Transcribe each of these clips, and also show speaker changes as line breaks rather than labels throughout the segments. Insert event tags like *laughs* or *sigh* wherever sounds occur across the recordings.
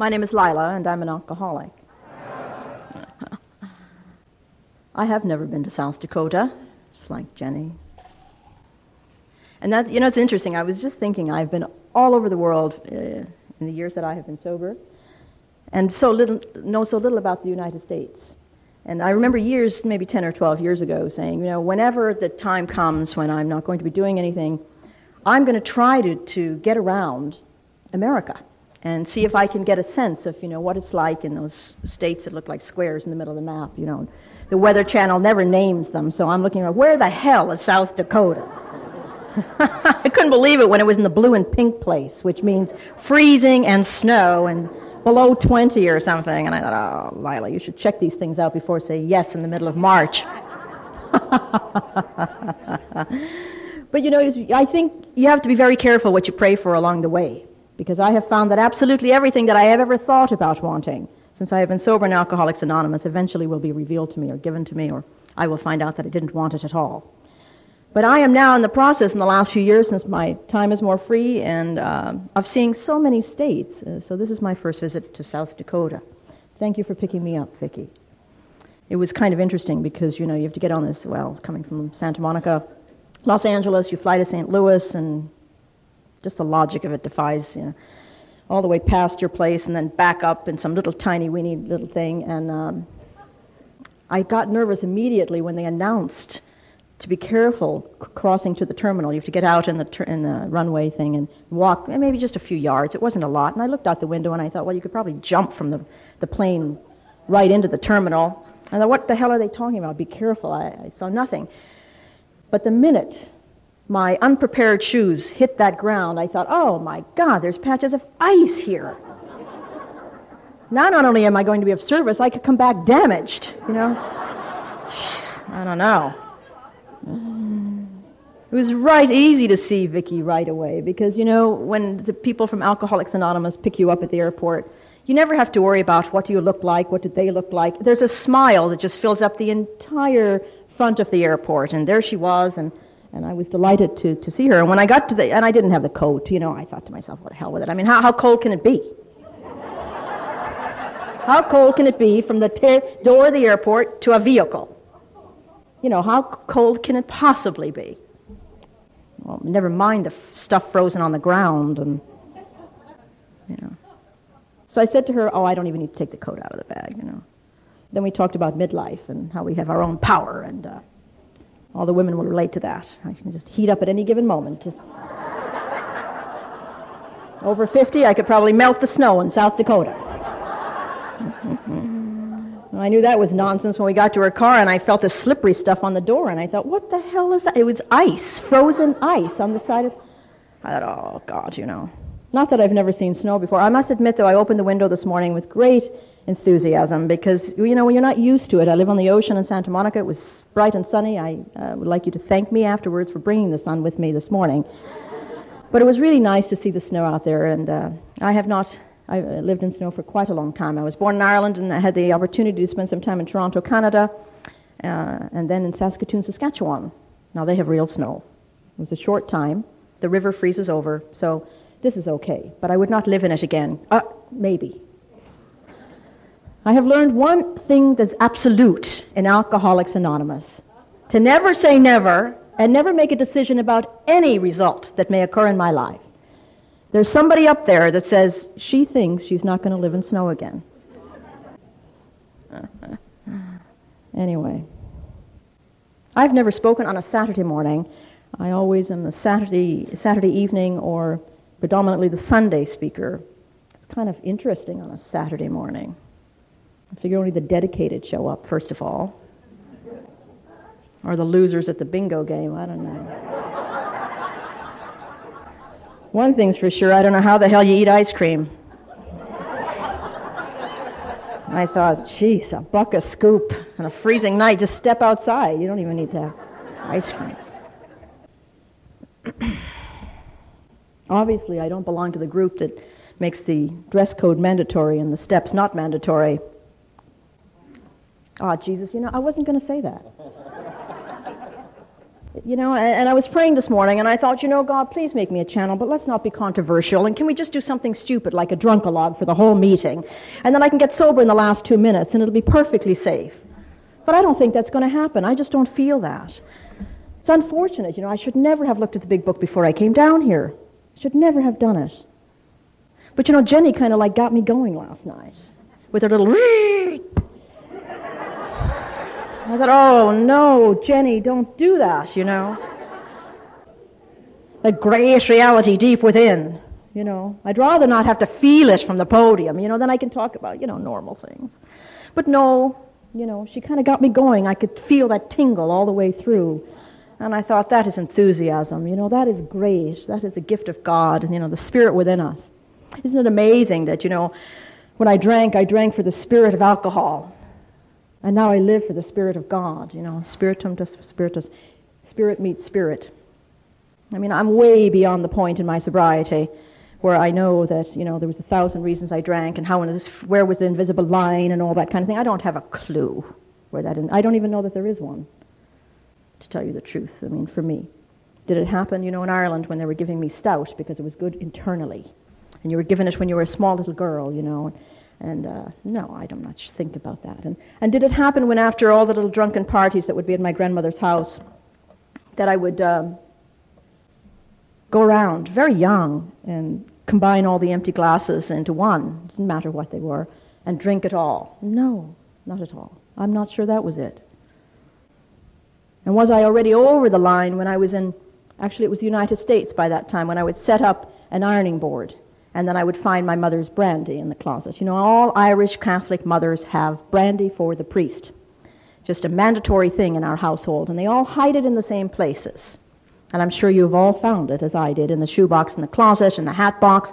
My name is Lila, and I'm an alcoholic. I have never been to South Dakota, just like Jenny. And that, you know, it's interesting. I was just thinking, I've been all over the world uh, in the years that I have been sober, and so little, know so little about the United States. And I remember years, maybe 10 or 12 years ago, saying, you know, whenever the time comes when I'm not going to be doing anything, I'm going to try to, to get around America and see if I can get a sense of, you know, what it's like in those states that look like squares in the middle of the map, you know. The Weather Channel never names them, so I'm looking at where the hell is South Dakota? *laughs* I couldn't believe it when it was in the blue and pink place, which means freezing and snow and below 20 or something. And I thought, oh, Lila, you should check these things out before say yes in the middle of March. *laughs* but you know, I think you have to be very careful what you pray for along the way. Because I have found that absolutely everything that I have ever thought about wanting, since I have been sober in Alcoholics Anonymous, eventually will be revealed to me or given to me, or I will find out that I didn't want it at all. But I am now in the process in the last few years, since my time is more free, and uh, of seeing so many states. Uh, so this is my first visit to South Dakota. Thank you for picking me up, Vicki. It was kind of interesting because you know you have to get on this. Well, coming from Santa Monica, Los Angeles, you fly to St. Louis, and just the logic of it defies you know all the way past your place and then back up in some little tiny weeny little thing. And um, I got nervous immediately when they announced to be careful crossing to the terminal. You have to get out in the, ter- in the runway thing and walk maybe just a few yards. It wasn't a lot. And I looked out the window and I thought, well, you could probably jump from the, the plane right into the terminal. I thought, what the hell are they talking about? Be careful. I, I saw nothing. But the minute my unprepared shoes hit that ground, I thought, oh my God, there's patches of ice here. now not only am I going to be of service, I could come back damaged, you know? *sighs* I don't know. It was right easy to see Vicki right away because, you know, when the people from Alcoholics Anonymous pick you up at the airport, you never have to worry about what do you look like, what did they look like. There's a smile that just fills up the entire front of the airport, and there she was, and, and I was delighted to, to see her. And when I got to the, and I didn't have the coat, you know, I thought to myself, what the hell with it? I mean, how, how cold can it be? *laughs* how cold can it be from the door of the airport to a vehicle? You know, how cold can it possibly be? Well, never mind the f- stuff frozen on the ground and, you know. So I said to her, oh, I don't even need to take the coat out of the bag, you know. Then we talked about midlife and how we have our own power, and uh, all the women will relate to that. I can just heat up at any given moment. Over 50, I could probably melt the snow in South Dakota. I knew that was nonsense when we got to her car, and I felt the slippery stuff on the door, and I thought, what the hell is that? It was ice, frozen ice on the side of. I thought, oh, God, you know. Not that I've never seen snow before. I must admit, though, I opened the window this morning with great enthusiasm because, you know, when you're not used to it, I live on the ocean in Santa Monica. It was bright and sunny. I uh, would like you to thank me afterwards for bringing the sun with me this morning. But it was really nice to see the snow out there, and uh, I have not I lived in snow for quite a long time. I was born in Ireland and I had the opportunity to spend some time in Toronto, Canada, uh, and then in Saskatoon, Saskatchewan. Now they have real snow. It was a short time. The river freezes over, so this is okay. But I would not live in it again. Uh, maybe. I have learned one thing that's absolute in Alcoholics Anonymous to never say never and never make a decision about any result that may occur in my life. There's somebody up there that says she thinks she's not going to live in snow again. *laughs* anyway, I've never spoken on a Saturday morning. I always am the Saturday Saturday evening or predominantly the Sunday speaker. It's kind of interesting on a Saturday morning. I figure only the dedicated show up first of all, or the losers at the bingo game. I don't know. One thing's for sure, I don't know how the hell you eat ice cream. I thought, geez, a buck a scoop on a freezing night, just step outside. You don't even need to have ice cream. *clears throat* Obviously, I don't belong to the group that makes the dress code mandatory and the steps not mandatory. Oh, Jesus, you know, I wasn't going to say that. You know, and, and I was praying this morning, and I thought, you know, God, please make me a channel, but let's not be controversial. And can we just do something stupid like a drunkalog for the whole meeting? And then I can get sober in the last two minutes, and it'll be perfectly safe. But I don't think that's going to happen. I just don't feel that. It's unfortunate. You know, I should never have looked at the big book before I came down here. I should never have done it. But you know, Jenny kind of like got me going last night with her little. *laughs* *laughs* I thought, oh no, Jenny, don't do that, you know. The great reality deep within, you know. I'd rather not have to feel it from the podium, you know, then I can talk about, you know, normal things. But no, you know, she kind of got me going. I could feel that tingle all the way through. And I thought, that is enthusiasm. You know, that is great. That is the gift of God, and, you know, the spirit within us. Isn't it amazing that, you know, when I drank, I drank for the spirit of alcohol. And now I live for the spirit of God, you know, spiritum to spiritus. Spirit meets spirit. I mean, I'm way beyond the point in my sobriety where I know that, you know, there was a thousand reasons I drank and how, where was the invisible line and all that kind of thing. I don't have a clue where that, I don't even know that there is one, to tell you the truth. I mean, for me. Did it happen, you know, in Ireland when they were giving me stout because it was good internally? And you were given it when you were a small little girl, you know. And uh, no, I don't much think about that. And, and did it happen when after all the little drunken parties that would be at my grandmother's house, that I would um, go around very young and combine all the empty glasses into one, didn't matter what they were, and drink it all. No, not at all. I'm not sure that was it. And was I already over the line when I was in, actually it was the United States by that time, when I would set up an ironing board and then I would find my mother's brandy in the closet. You know, all Irish Catholic mothers have brandy for the priest. Just a mandatory thing in our household, and they all hide it in the same places. And I'm sure you've all found it, as I did, in the shoebox in the closet, in the hat box.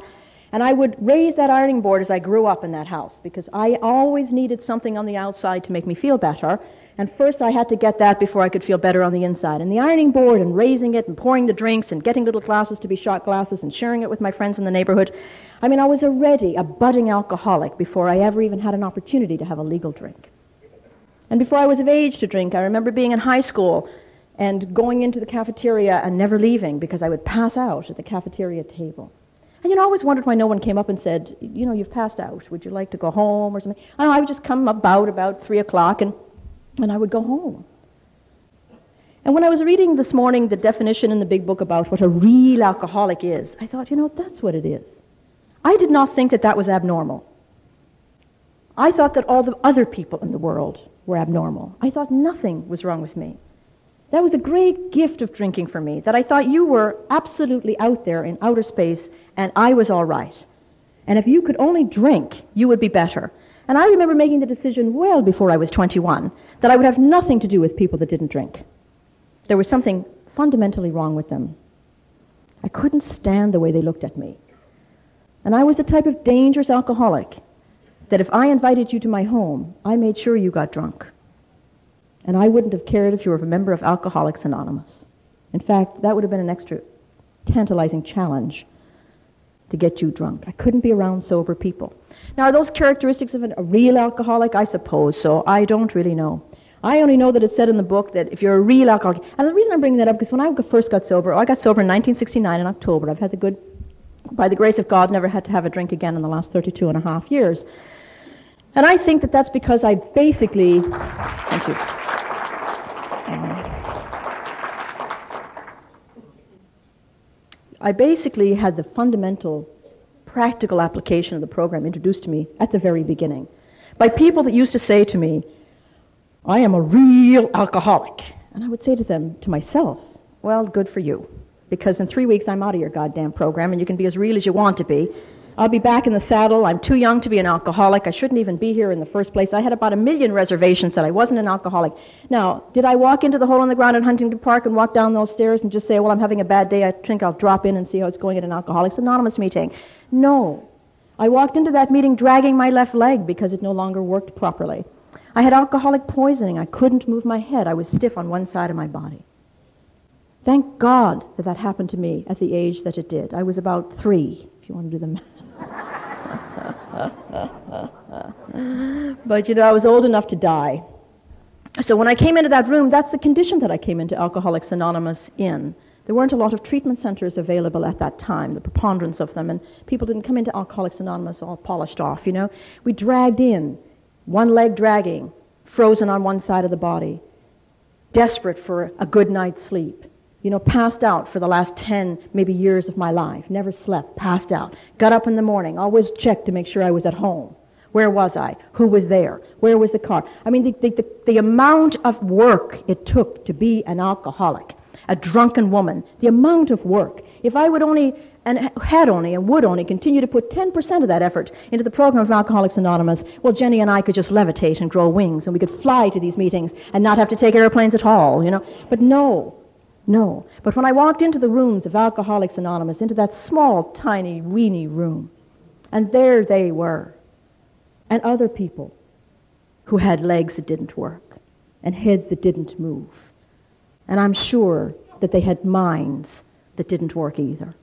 And I would raise that ironing board as I grew up in that house because I always needed something on the outside to make me feel better. And first I had to get that before I could feel better on the inside. And the ironing board and raising it and pouring the drinks and getting little glasses to be shot glasses and sharing it with my friends in the neighborhood. I mean, I was already a budding alcoholic before I ever even had an opportunity to have a legal drink. And before I was of age to drink, I remember being in high school and going into the cafeteria and never leaving because I would pass out at the cafeteria table. And you know, I always wondered why no one came up and said, you know, you've passed out. Would you like to go home or something? I, know, I would just come about about 3 o'clock and, and I would go home. And when I was reading this morning the definition in the big book about what a real alcoholic is, I thought, you know, that's what it is. I did not think that that was abnormal. I thought that all the other people in the world were abnormal. I thought nothing was wrong with me. That was a great gift of drinking for me, that I thought you were absolutely out there in outer space and I was all right. And if you could only drink, you would be better. And I remember making the decision well before I was 21 that I would have nothing to do with people that didn't drink. There was something fundamentally wrong with them. I couldn't stand the way they looked at me. And I was the type of dangerous alcoholic that if I invited you to my home, I made sure you got drunk. And I wouldn't have cared if you were a member of Alcoholics Anonymous. In fact, that would have been an extra tantalizing challenge to get you drunk. I couldn't be around sober people. Now, are those characteristics of a real alcoholic? I suppose so. I don't really know. I only know that it said in the book that if you're a real alcoholic, and the reason I'm bringing that up is when I first got sober, I got sober in 1969 in October. I've had the good, by the grace of God, never had to have a drink again in the last 32 and a half years. And I think that that's because I basically, thank you. Um, I basically had the fundamental practical application of the program introduced to me at the very beginning by people that used to say to me, I am a real alcoholic. And I would say to them, to myself, well, good for you. Because in three weeks I'm out of your goddamn program and you can be as real as you want to be I'll be back in the saddle. I'm too young to be an alcoholic. I shouldn't even be here in the first place. I had about a million reservations that I wasn't an alcoholic. Now, did I walk into the hole in the ground at Huntington Park and walk down those stairs and just say, well, I'm having a bad day. I think I'll drop in and see how it's going at an Alcoholics Anonymous meeting? No. I walked into that meeting dragging my left leg because it no longer worked properly. I had alcoholic poisoning. I couldn't move my head. I was stiff on one side of my body. Thank God that that happened to me at the age that it did. I was about three, if you want to do the math. *laughs* but you know, I was old enough to die. So when I came into that room, that's the condition that I came into Alcoholics Anonymous in. There weren't a lot of treatment centers available at that time, the preponderance of them, and people didn't come into Alcoholics Anonymous all polished off, you know. We dragged in, one leg dragging, frozen on one side of the body, desperate for a good night's sleep. You know, passed out for the last 10, maybe years of my life. Never slept, passed out. Got up in the morning, always checked to make sure I was at home. Where was I? Who was there? Where was the car? I mean, the, the, the, the amount of work it took to be an alcoholic a drunken woman, the amount of work. If I would only, and had only, and would only continue to put 10% of that effort into the program of Alcoholics Anonymous, well, Jenny and I could just levitate and grow wings, and we could fly to these meetings and not have to take airplanes at all, you know. But no, no. But when I walked into the rooms of Alcoholics Anonymous, into that small, tiny, weeny room, and there they were, and other people who had legs that didn't work and heads that didn't move and I'm sure that they had minds that didn't work either.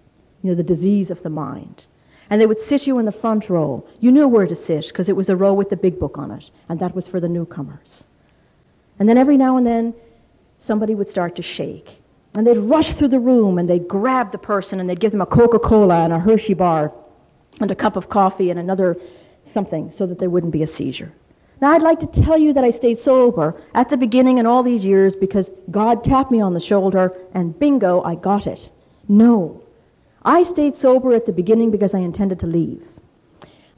You know, the disease of the mind. And they would sit you in the front row. You knew where to sit because it was the row with the big book on it, and that was for the newcomers. And then every now and then, somebody would start to shake. And they'd rush through the room and they'd grab the person and they'd give them a Coca Cola and a Hershey bar and a cup of coffee and another something so that there wouldn't be a seizure. Now, I'd like to tell you that I stayed sober at the beginning and all these years because God tapped me on the shoulder and bingo, I got it. No. I stayed sober at the beginning because I intended to leave.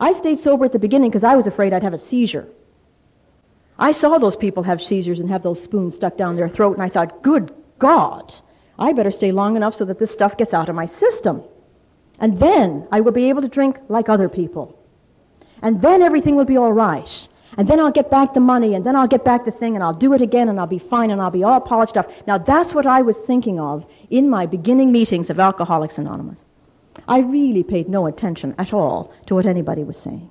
I stayed sober at the beginning because I was afraid I'd have a seizure. I saw those people have seizures and have those spoons stuck down their throat, and I thought, good God, I better stay long enough so that this stuff gets out of my system. And then I will be able to drink like other people. And then everything will be all right and then I'll get back the money, and then I'll get back the thing, and I'll do it again, and I'll be fine, and I'll be all polished up. Now, that's what I was thinking of in my beginning meetings of Alcoholics Anonymous. I really paid no attention at all to what anybody was saying.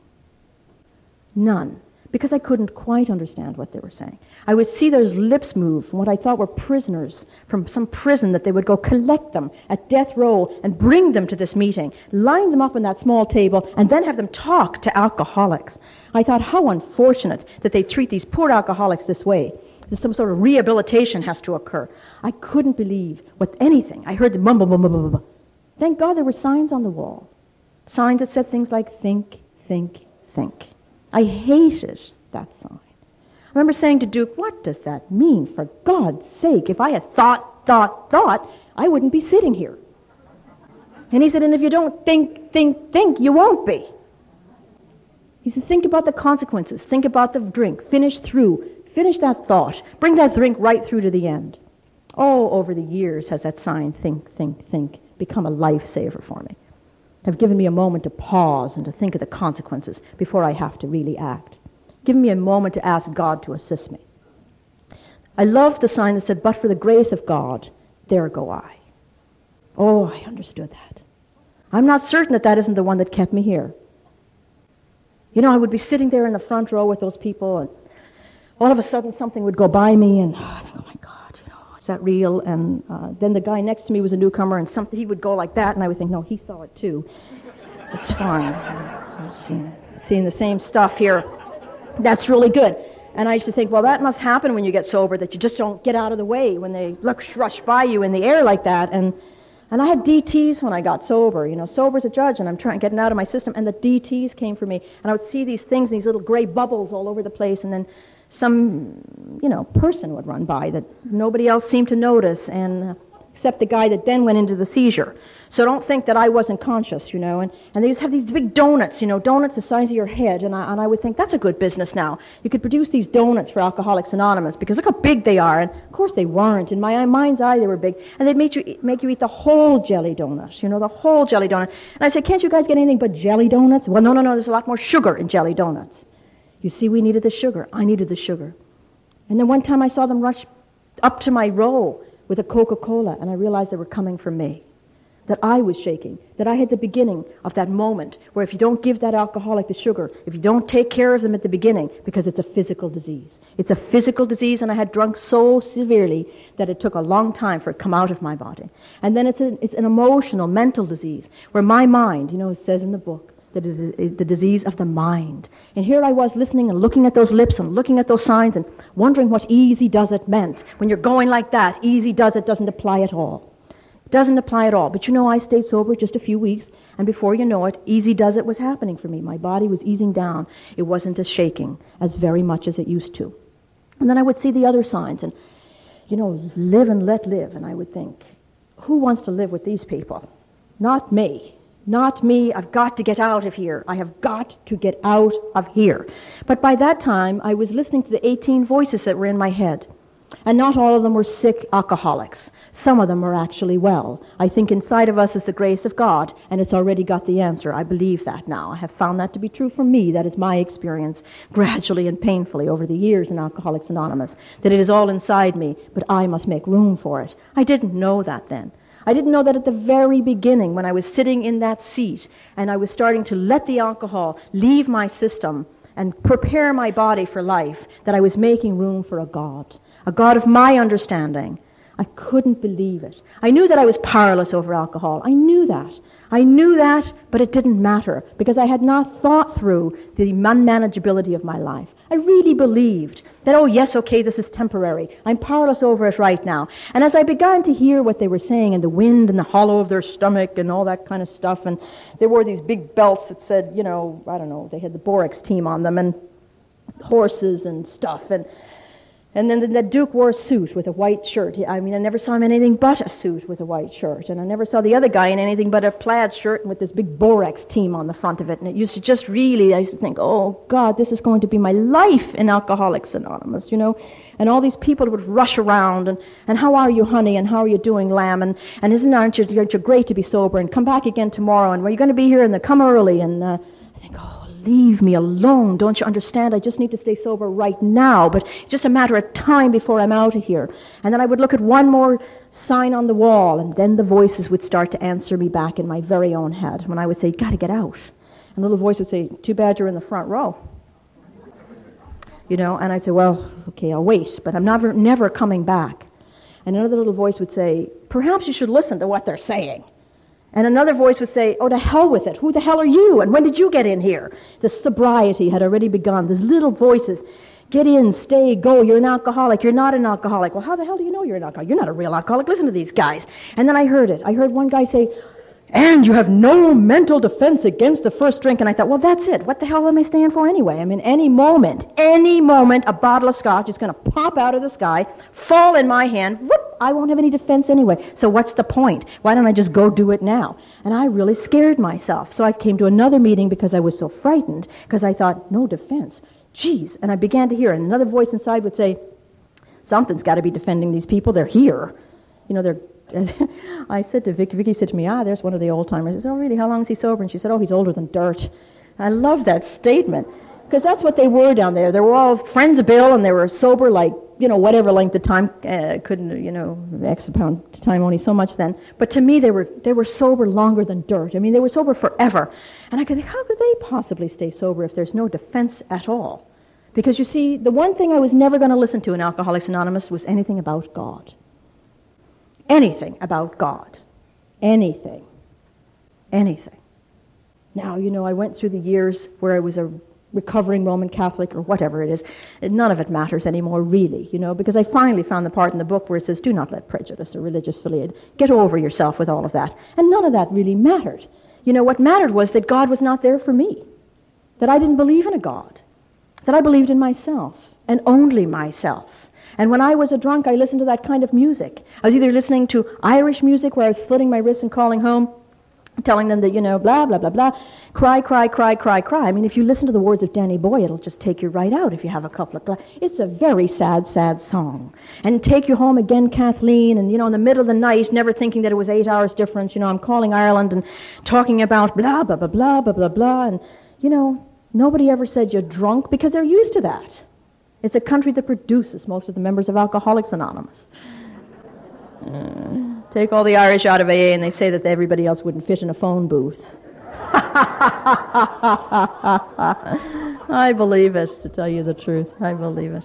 None because I couldn't quite understand what they were saying. I would see those lips move from what I thought were prisoners from some prison that they would go collect them at death row and bring them to this meeting, line them up on that small table, and then have them talk to alcoholics. I thought, how unfortunate that they treat these poor alcoholics this way. That some sort of rehabilitation has to occur. I couldn't believe what anything. I heard the mumble, mumble, mumble, mumble. Thank God there were signs on the wall. Signs that said things like think, think, think. I hated that sign. I remember saying to Duke, what does that mean? For God's sake, if I had thought, thought, thought, I wouldn't be sitting here. And he said, and if you don't think, think, think, you won't be. He said, think about the consequences. Think about the drink. Finish through. Finish that thought. Bring that drink right through to the end. Oh, over the years has that sign, think, think, think, become a lifesaver for me have given me a moment to pause and to think of the consequences before I have to really act. Given me a moment to ask God to assist me. I loved the sign that said, but for the grace of God, there go I. Oh, I understood that. I'm not certain that that isn't the one that kept me here. You know, I would be sitting there in the front row with those people, and all of a sudden something would go by me, and oh, oh my God is that real? And uh, then the guy next to me was a newcomer, and something he would go like that, and I would think, no, he saw it too. It's fine. I'm seeing, seeing the same stuff here. That's really good. And I used to think, well, that must happen when you get sober, that you just don't get out of the way when they rush by you in the air like that. And, and I had DTs when I got sober. You know, sober as a judge, and I'm trying getting out of my system, and the DTs came for me. And I would see these things, these little gray bubbles all over the place, and then some, you know, person would run by that nobody else seemed to notice, and except the guy that then went into the seizure. So don't think that I wasn't conscious, you know. And, and they used to have these big donuts, you know, donuts the size of your head. And I, and I would think, that's a good business now. You could produce these donuts for Alcoholics Anonymous because look how big they are. And of course they weren't. In my mind's eye, they were big. And they'd make you, make you eat the whole jelly donut, you know, the whole jelly donut. And I said, can't you guys get anything but jelly donuts? Well, no, no, no, there's a lot more sugar in jelly donuts. You see, we needed the sugar. I needed the sugar. And then one time I saw them rush up to my row with a Coca-Cola, and I realized they were coming for me. That I was shaking. That I had the beginning of that moment where if you don't give that alcoholic the sugar, if you don't take care of them at the beginning, because it's a physical disease. It's a physical disease, and I had drunk so severely that it took a long time for it to come out of my body. And then it's, a, it's an emotional, mental disease where my mind, you know, it says in the book, is the disease of the mind. And here I was listening and looking at those lips and looking at those signs and wondering what easy does it meant. When you're going like that, easy does it doesn't apply at all. It doesn't apply at all. But you know, I stayed sober just a few weeks, and before you know it, easy does it was happening for me. My body was easing down. It wasn't as shaking as very much as it used to. And then I would see the other signs and, you know, live and let live. And I would think, who wants to live with these people? Not me. Not me. I've got to get out of here. I have got to get out of here. But by that time, I was listening to the 18 voices that were in my head. And not all of them were sick alcoholics. Some of them were actually well. I think inside of us is the grace of God, and it's already got the answer. I believe that now. I have found that to be true for me. That is my experience, gradually and painfully over the years in Alcoholics Anonymous, that it is all inside me, but I must make room for it. I didn't know that then. I didn't know that at the very beginning when I was sitting in that seat and I was starting to let the alcohol leave my system and prepare my body for life, that I was making room for a God, a God of my understanding. I couldn't believe it. I knew that I was powerless over alcohol. I knew that. I knew that, but it didn't matter because I had not thought through the unmanageability of my life. I really believed that, oh, yes, okay, this is temporary. I'm powerless over it right now. And as I began to hear what they were saying and the wind and the hollow of their stomach and all that kind of stuff, and they wore these big belts that said, you know, I don't know, they had the Borax team on them and horses and stuff. And and then the Duke wore a suit with a white shirt. I mean, I never saw him in anything but a suit with a white shirt. And I never saw the other guy in anything but a plaid shirt with this big Borax team on the front of it. And it used to just really, I used to think, oh, God, this is going to be my life in Alcoholics Anonymous, you know. And all these people would rush around and, and how are you, honey? And how are you doing, lamb? And, and isn't aren't you, aren't you great to be sober? And come back again tomorrow. And were you going to be here? And come early. And uh, I think, oh, Leave me alone. Don't you understand? I just need to stay sober right now. But it's just a matter of time before I'm out of here. And then I would look at one more sign on the wall, and then the voices would start to answer me back in my very own head when I would say, You've got to get out. And the little voice would say, Too bad you're in the front row. You know, and I'd say, Well, okay, I'll wait, but I'm never, never coming back. And another little voice would say, Perhaps you should listen to what they're saying. And another voice would say, Oh, to hell with it. Who the hell are you? And when did you get in here? The sobriety had already begun. These little voices. Get in, stay, go. You're an alcoholic. You're not an alcoholic. Well, how the hell do you know you're an alcoholic? You're not a real alcoholic. Listen to these guys. And then I heard it. I heard one guy say, and you have no mental defense against the first drink. And I thought, well, that's it. What the hell am I staying for anyway? I mean, any moment, any moment, a bottle of scotch is going to pop out of the sky, fall in my hand. Whoop! I won't have any defense anyway. So what's the point? Why don't I just go do it now? And I really scared myself. So I came to another meeting because I was so frightened because I thought, no defense. Jeez. And I began to hear, another voice inside would say, something's got to be defending these people. They're here. You know, they're *laughs* I said to Vicky, Vicky said to me, ah, there's one of the old timers. I said, oh, really? How long is he sober? And she said, oh, he's older than dirt. I love that statement because that's what they were down there. They were all friends of Bill and they were sober like, you know, whatever length of time, uh, couldn't, you know, X of time, only so much then. But to me, they were, they were sober longer than dirt. I mean, they were sober forever. And I could think, how could they possibly stay sober if there's no defense at all? Because you see, the one thing I was never going to listen to in Alcoholics Anonymous was anything about God anything about God. Anything. Anything. Now, you know, I went through the years where I was a recovering Roman Catholic or whatever it is. None of it matters anymore, really, you know, because I finally found the part in the book where it says, do not let prejudice or religious affiliate get over yourself with all of that. And none of that really mattered. You know, what mattered was that God was not there for me, that I didn't believe in a God, that I believed in myself and only myself. And when I was a drunk, I listened to that kind of music. I was either listening to Irish music where I was slitting my wrists and calling home, telling them that, you know, blah, blah, blah, blah. Cry, cry, cry, cry, cry. I mean, if you listen to the words of Danny Boy, it'll just take you right out if you have a couple of gla- It's a very sad, sad song. And take you home again, Kathleen, and, you know, in the middle of the night, never thinking that it was eight hours difference, you know, I'm calling Ireland and talking about blah, blah, blah, blah, blah, blah, blah. And, you know, nobody ever said you're drunk because they're used to that. It's a country that produces most of the members of Alcoholics Anonymous. Uh, take all the Irish out of AA and they say that everybody else wouldn't fit in a phone booth. I believe it, to tell you the truth. I believe it.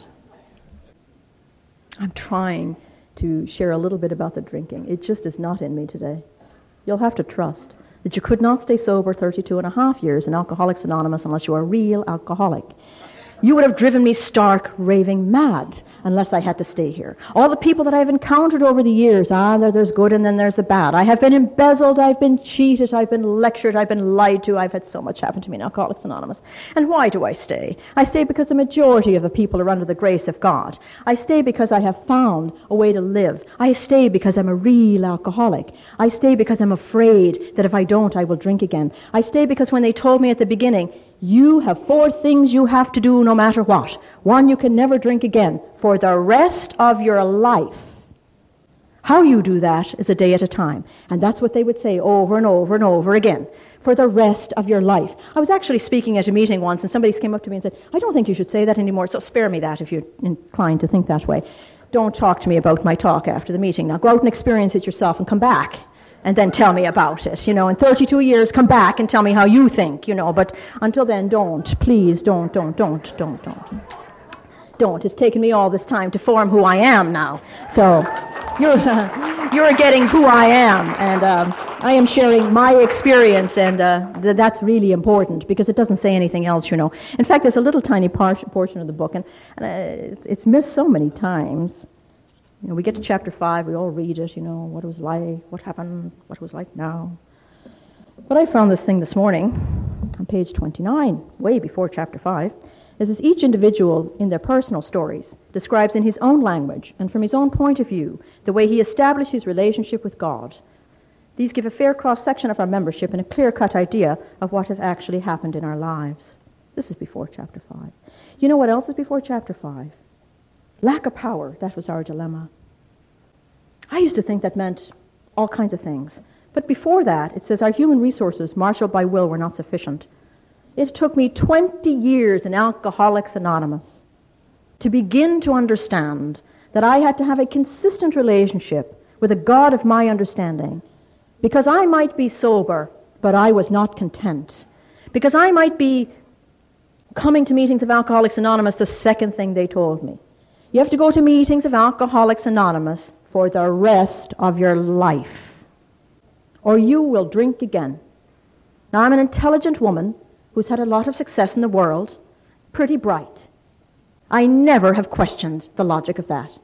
I'm trying to share a little bit about the drinking. It just is not in me today. You'll have to trust that you could not stay sober 32 and a half years in Alcoholics Anonymous unless you are a real alcoholic. You would have driven me stark, raving mad unless I had to stay here. All the people that I've encountered over the years, ah, there's good and then there's the bad. I have been embezzled, I've been cheated, I've been lectured, I've been lied to, I've had so much happen to me in Alcoholics Anonymous. And why do I stay? I stay because the majority of the people are under the grace of God. I stay because I have found a way to live. I stay because I'm a real alcoholic. I stay because I'm afraid that if I don't, I will drink again. I stay because when they told me at the beginning, you have four things you have to do no matter what. One, you can never drink again for the rest of your life. How you do that is a day at a time. And that's what they would say over and over and over again. For the rest of your life. I was actually speaking at a meeting once, and somebody came up to me and said, I don't think you should say that anymore, so spare me that if you're inclined to think that way. Don't talk to me about my talk after the meeting. Now go out and experience it yourself and come back and then tell me about it. You know, in 32 years, come back and tell me how you think, you know. But until then, don't. Please, don't, don't, don't, don't, don't. Don't. It's taken me all this time to form who I am now. So you're, uh, *laughs* you're getting who I am. And um, I am sharing my experience, and uh, th- that's really important because it doesn't say anything else, you know. In fact, there's a little tiny par- portion of the book, and, and uh, it's, it's missed so many times. You know, we get to chapter 5, we all read it, you know, what it was like, what happened, what it was like now. But I found this thing this morning on page 29, way before chapter 5. It says each individual in their personal stories describes in his own language and from his own point of view the way he established his relationship with God. These give a fair cross section of our membership and a clear cut idea of what has actually happened in our lives. This is before chapter 5. You know what else is before chapter 5? Lack of power, that was our dilemma. I used to think that meant all kinds of things. But before that, it says our human resources, marshaled by will, were not sufficient. It took me 20 years in Alcoholics Anonymous to begin to understand that I had to have a consistent relationship with a God of my understanding. Because I might be sober, but I was not content. Because I might be coming to meetings of Alcoholics Anonymous the second thing they told me. You have to go to meetings of Alcoholics Anonymous for the rest of your life, or you will drink again. Now, I'm an intelligent woman who's had a lot of success in the world, pretty bright. I never have questioned the logic of that.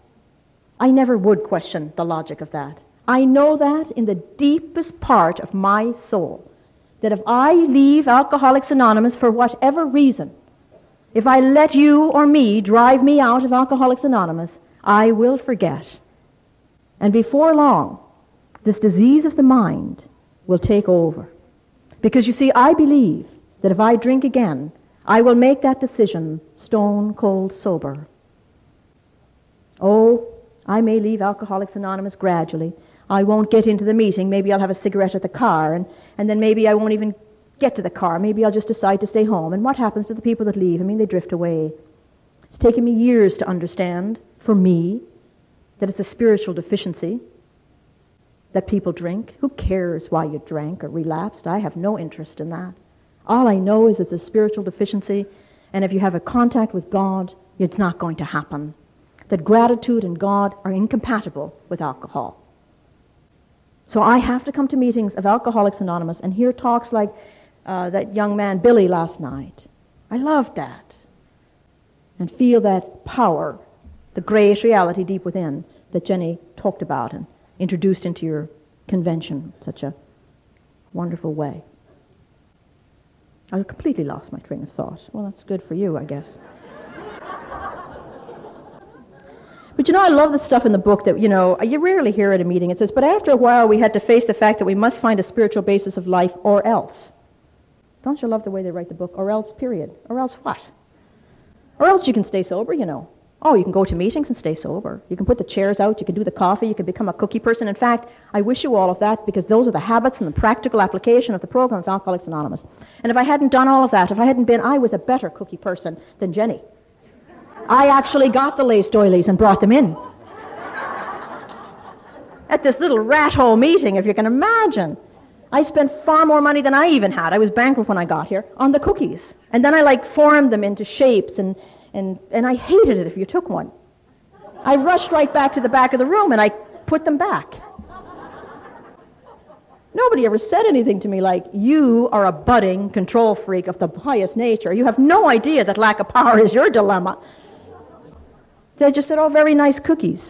I never would question the logic of that. I know that in the deepest part of my soul, that if I leave Alcoholics Anonymous for whatever reason, if I let you or me drive me out of Alcoholics Anonymous, I will forget. And before long, this disease of the mind will take over. Because you see, I believe that if I drink again, I will make that decision stone cold sober. Oh, I may leave Alcoholics Anonymous gradually. I won't get into the meeting. Maybe I'll have a cigarette at the car, and, and then maybe I won't even get to the car. Maybe I'll just decide to stay home. And what happens to the people that leave? I mean, they drift away. It's taken me years to understand, for me, that it's a spiritual deficiency that people drink. Who cares why you drank or relapsed? I have no interest in that. All I know is it's a spiritual deficiency, and if you have a contact with God, it's not going to happen. That gratitude and God are incompatible with alcohol. So I have to come to meetings of Alcoholics Anonymous and hear talks like uh, that young man Billy last night. I loved that. And feel that power, the grayish reality deep within that Jenny talked about and introduced into your convention in such a wonderful way. I completely lost my train of thought. Well, that's good for you, I guess. *laughs* But you know, I love the stuff in the book that, you know, you rarely hear at a meeting. It says, but after a while we had to face the fact that we must find a spiritual basis of life or else. Don't you love the way they write the book? Or else, period. Or else what? Or else you can stay sober, you know. Oh, you can go to meetings and stay sober. You can put the chairs out. You can do the coffee. You can become a cookie person. In fact, I wish you all of that because those are the habits and the practical application of the program of Alcoholics Anonymous. And if I hadn't done all of that, if I hadn't been, I was a better cookie person than Jenny. I actually got the lace doilies and brought them in. At this little rat hole meeting, if you can imagine. I spent far more money than I even had. I was bankrupt when I got here on the cookies. And then I like formed them into shapes and, and, and I hated it if you took one. I rushed right back to the back of the room and I put them back. Nobody ever said anything to me like, you are a budding control freak of the highest nature. You have no idea that lack of power is your dilemma. They just said, oh, very nice cookies.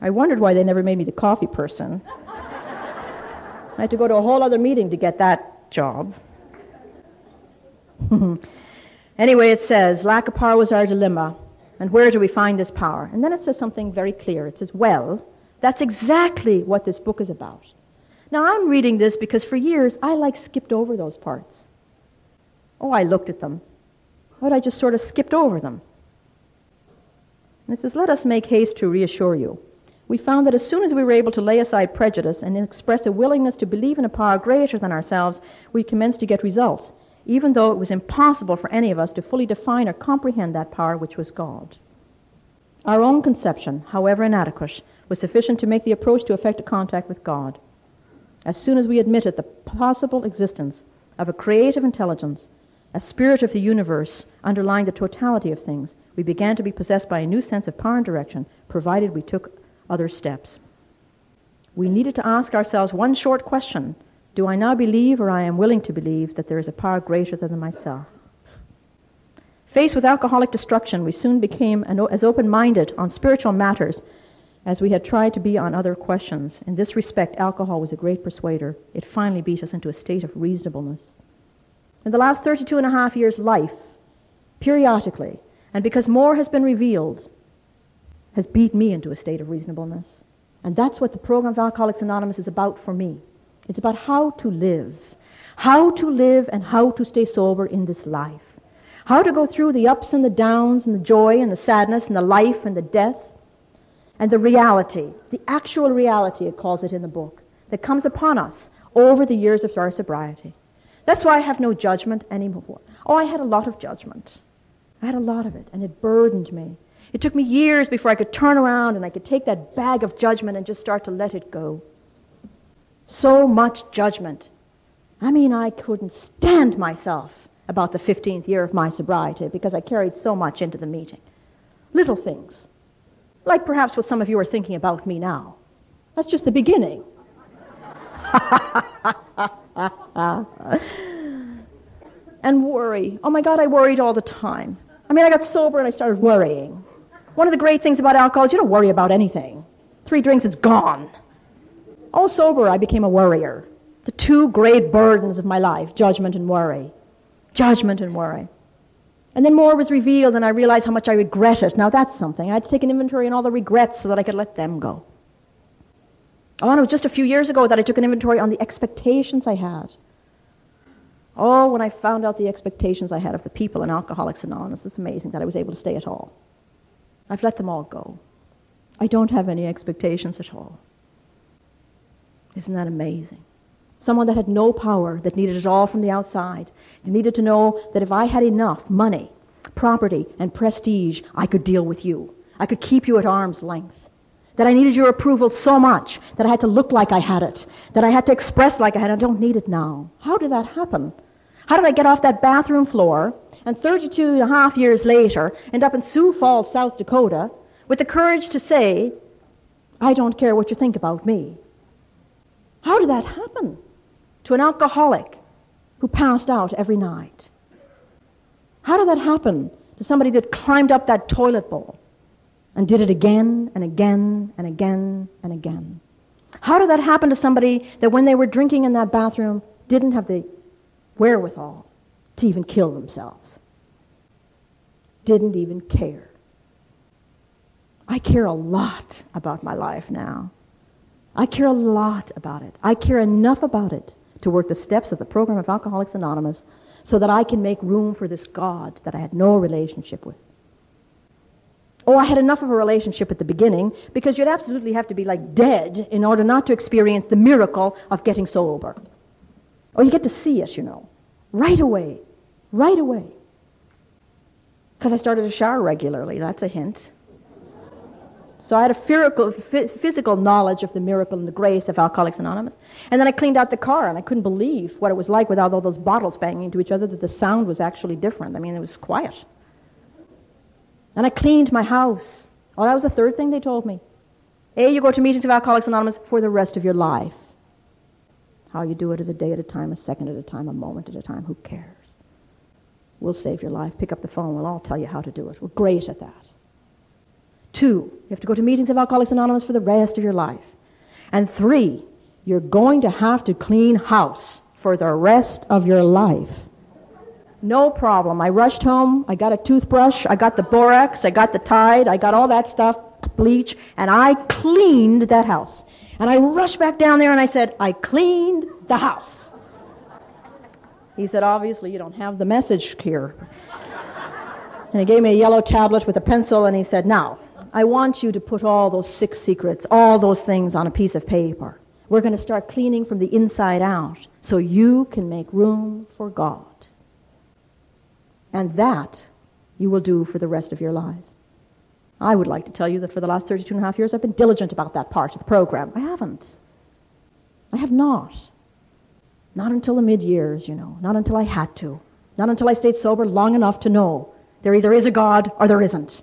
I wondered why they never made me the coffee person. I had to go to a whole other meeting to get that job. *laughs* anyway, it says, lack of power was our dilemma. And where do we find this power? And then it says something very clear. It says, well, that's exactly what this book is about. Now, I'm reading this because for years I like skipped over those parts. Oh, I looked at them, but I just sort of skipped over them. And it says, let us make haste to reassure you. We found that as soon as we were able to lay aside prejudice and express a willingness to believe in a power greater than ourselves, we commenced to get results even though it was impossible for any of us to fully define or comprehend that power which was God. Our own conception, however inadequate, was sufficient to make the approach to effect a contact with God. As soon as we admitted the possible existence of a creative intelligence, a spirit of the universe underlying the totality of things, we began to be possessed by a new sense of power and direction, provided we took other steps. We needed to ask ourselves one short question do I now believe, or I am willing to believe, that there is a power greater than myself? Faced with alcoholic destruction, we soon became as open minded on spiritual matters as we had tried to be on other questions. In this respect, alcohol was a great persuader. It finally beat us into a state of reasonableness. In the last 32 and a half years' life, periodically, and because more has been revealed, has beat me into a state of reasonableness. And that's what the program of Alcoholics Anonymous is about for me. It's about how to live. How to live and how to stay sober in this life. How to go through the ups and the downs and the joy and the sadness and the life and the death and the reality, the actual reality, it calls it in the book, that comes upon us over the years of our sobriety. That's why I have no judgment anymore. Oh, I had a lot of judgment. I had a lot of it, and it burdened me. It took me years before I could turn around and I could take that bag of judgment and just start to let it go. So much judgment. I mean, I couldn't stand myself about the 15th year of my sobriety because I carried so much into the meeting. Little things. Like perhaps what some of you are thinking about me now. That's just the beginning. *laughs* and worry. Oh my God, I worried all the time. I mean, I got sober and I started worrying. One of the great things about alcohol is you don't worry about anything. Three drinks, it's gone. All sober, I became a worrier. The two great burdens of my life, judgment and worry. Judgment and worry. And then more was revealed, and I realized how much I regretted. It. Now that's something. I had to take an inventory on all the regrets so that I could let them go. Oh, and it was just a few years ago that I took an inventory on the expectations I had. Oh, when I found out the expectations I had of the people in Alcoholics Anonymous, it's amazing that I was able to stay at all. I've let them all go. I don't have any expectations at all. Isn't that amazing? Someone that had no power, that needed it all from the outside. needed to know that if I had enough money, property, and prestige, I could deal with you. I could keep you at arm's length. That I needed your approval so much that I had to look like I had it. That I had to express like I had it. I don't need it now. How did that happen? How did I get off that bathroom floor and 32 and a half years later end up in Sioux Falls, South Dakota with the courage to say, I don't care what you think about me. How did that happen to an alcoholic who passed out every night? How did that happen to somebody that climbed up that toilet bowl and did it again and again and again and again? How did that happen to somebody that when they were drinking in that bathroom didn't have the wherewithal to even kill themselves? Didn't even care. I care a lot about my life now. I care a lot about it. I care enough about it to work the steps of the program of Alcoholics Anonymous so that I can make room for this God that I had no relationship with. Oh, I had enough of a relationship at the beginning because you'd absolutely have to be like dead in order not to experience the miracle of getting sober. Oh, you get to see it, you know, right away, right away. Because I started to shower regularly. That's a hint. So I had a physical, knowledge of the miracle and the grace of Alcoholics Anonymous. And then I cleaned out the car, and I couldn't believe what it was like without all those bottles banging into each other, that the sound was actually different. I mean, it was quiet. And I cleaned my house. Oh, that was the third thing they told me. A, you go to meetings of Alcoholics Anonymous for the rest of your life. How you do it is a day at a time, a second at a time, a moment at a time. Who cares? We'll save your life. Pick up the phone. We'll all tell you how to do it. We're great at that. Two, you have to go to meetings of Alcoholics Anonymous for the rest of your life. And three, you're going to have to clean house for the rest of your life. No problem. I rushed home. I got a toothbrush. I got the borax. I got the Tide. I got all that stuff, bleach, and I cleaned that house. And I rushed back down there and I said, I cleaned the house. He said, obviously you don't have the message here. And he gave me a yellow tablet with a pencil and he said, now, I want you to put all those six secrets, all those things on a piece of paper. We're going to start cleaning from the inside out so you can make room for God. And that you will do for the rest of your life. I would like to tell you that for the last 32 and a half years, I've been diligent about that part of the program. I haven't. I have not. Not until the mid years, you know. Not until I had to. Not until I stayed sober long enough to know there either is a God or there isn't.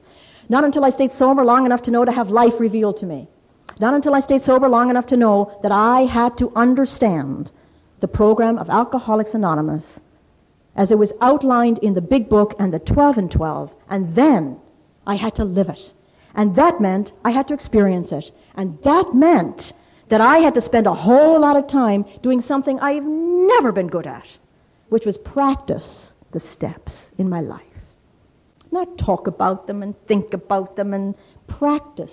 Not until I stayed sober long enough to know to have life revealed to me. Not until I stayed sober long enough to know that I had to understand the program of Alcoholics Anonymous as it was outlined in the big book and the 12 and 12, and then I had to live it. And that meant I had to experience it. And that meant that I had to spend a whole lot of time doing something I've never been good at, which was practice the steps in my life. Not talk about them and think about them and practice.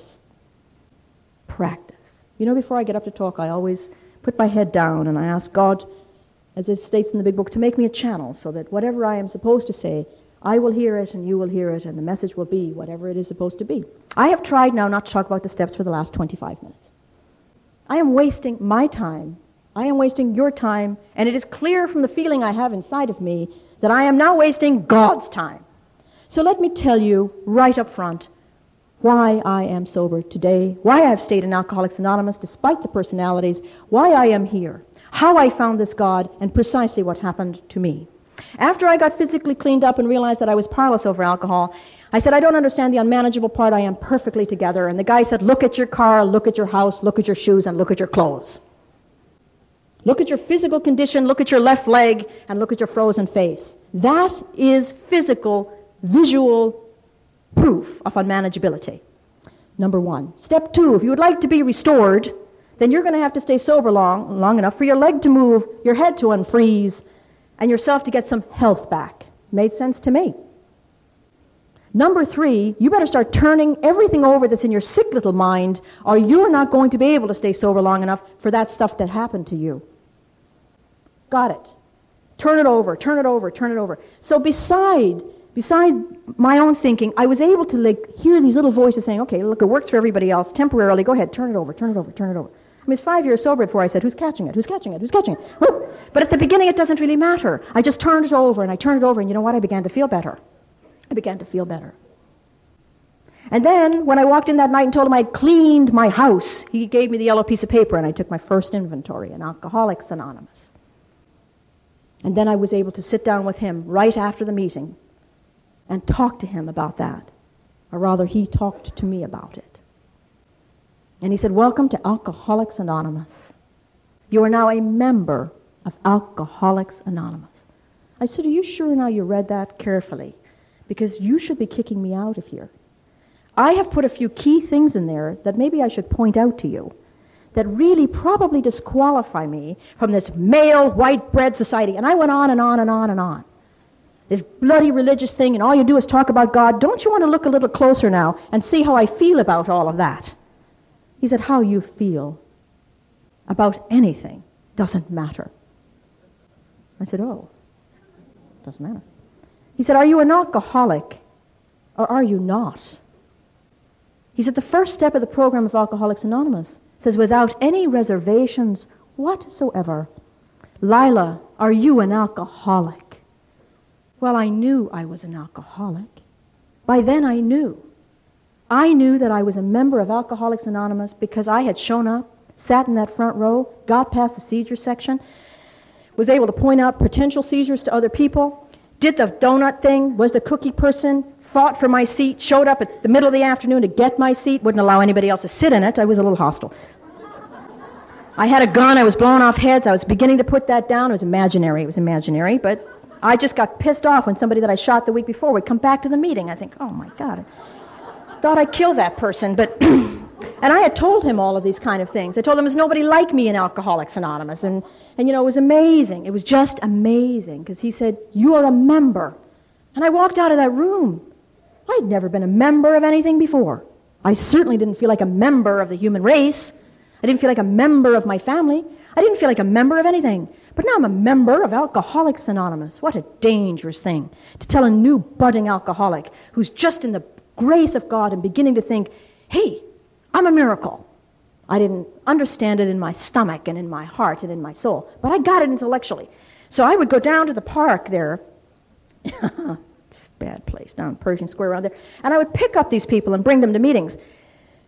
Practice. You know, before I get up to talk, I always put my head down and I ask God, as it states in the big book, to make me a channel so that whatever I am supposed to say, I will hear it and you will hear it and the message will be whatever it is supposed to be. I have tried now not to talk about the steps for the last 25 minutes. I am wasting my time. I am wasting your time. And it is clear from the feeling I have inside of me that I am now wasting God's time. So let me tell you right up front why I am sober today, why I have stayed in Alcoholics Anonymous despite the personalities, why I am here, how I found this God, and precisely what happened to me. After I got physically cleaned up and realized that I was powerless over alcohol, I said, I don't understand the unmanageable part. I am perfectly together. And the guy said, Look at your car, look at your house, look at your shoes, and look at your clothes. Look at your physical condition, look at your left leg, and look at your frozen face. That is physical, visual proof of unmanageability. Number one. Step two, if you would like to be restored, then you're going to have to stay sober long, long enough for your leg to move, your head to unfreeze, and yourself to get some health back. Made sense to me. Number three, you better start turning everything over that's in your sick little mind, or you're not going to be able to stay sober long enough for that stuff that happened to you. Got it. Turn it over, turn it over, turn it over. So beside beside my own thinking, I was able to like hear these little voices saying, "Okay, look, it works for everybody else temporarily. Go ahead, turn it over, turn it over, turn it over." I mean, five years sober before I said, "Who's catching it? Who's catching it? Who's catching it?" But at the beginning, it doesn't really matter. I just turned it over and I turned it over, and you know what? I began to feel better. I began to feel better. And then, when I walked in that night and told him I'd cleaned my house, he gave me the yellow piece of paper, and I took my first inventory in Alcoholics Anonymous. And then I was able to sit down with him right after the meeting and talk to him about that. Or rather, he talked to me about it. And he said, Welcome to Alcoholics Anonymous. You are now a member of Alcoholics Anonymous. I said, Are you sure now you read that carefully? Because you should be kicking me out of here. I have put a few key things in there that maybe I should point out to you that really probably disqualify me from this male white bread society. And I went on and on and on and on this bloody religious thing and all you do is talk about God, don't you want to look a little closer now and see how I feel about all of that? He said, How you feel about anything doesn't matter. I said, Oh, doesn't matter. He said, Are you an alcoholic or are you not? He said, The first step of the program of Alcoholics Anonymous says, Without any reservations whatsoever, Lila, are you an alcoholic? Well, I knew I was an alcoholic. By then I knew. I knew that I was a member of Alcoholics Anonymous because I had shown up, sat in that front row, got past the seizure section, was able to point out potential seizures to other people, did the donut thing, was the cookie person, fought for my seat, showed up at the middle of the afternoon to get my seat, wouldn't allow anybody else to sit in it. I was a little hostile. I had a gun. I was blowing off heads. I was beginning to put that down. It was imaginary. It was imaginary, but I just got pissed off when somebody that I shot the week before would come back to the meeting. I think, oh my God, I thought I'd kill that person, but. *clears throat* and I had told him all of these kind of things. I told him there's nobody like me in Alcoholics Anonymous, and and you know it was amazing. It was just amazing because he said you are a member, and I walked out of that room. I'd never been a member of anything before. I certainly didn't feel like a member of the human race. I didn't feel like a member of my family. I didn't feel like a member of anything. But now I'm a member of Alcoholics Anonymous. What a dangerous thing to tell a new budding alcoholic who's just in the grace of God and beginning to think, hey, I'm a miracle. I didn't understand it in my stomach and in my heart and in my soul, but I got it intellectually. So I would go down to the park there, *laughs* bad place, down Pershing Square around there, and I would pick up these people and bring them to meetings.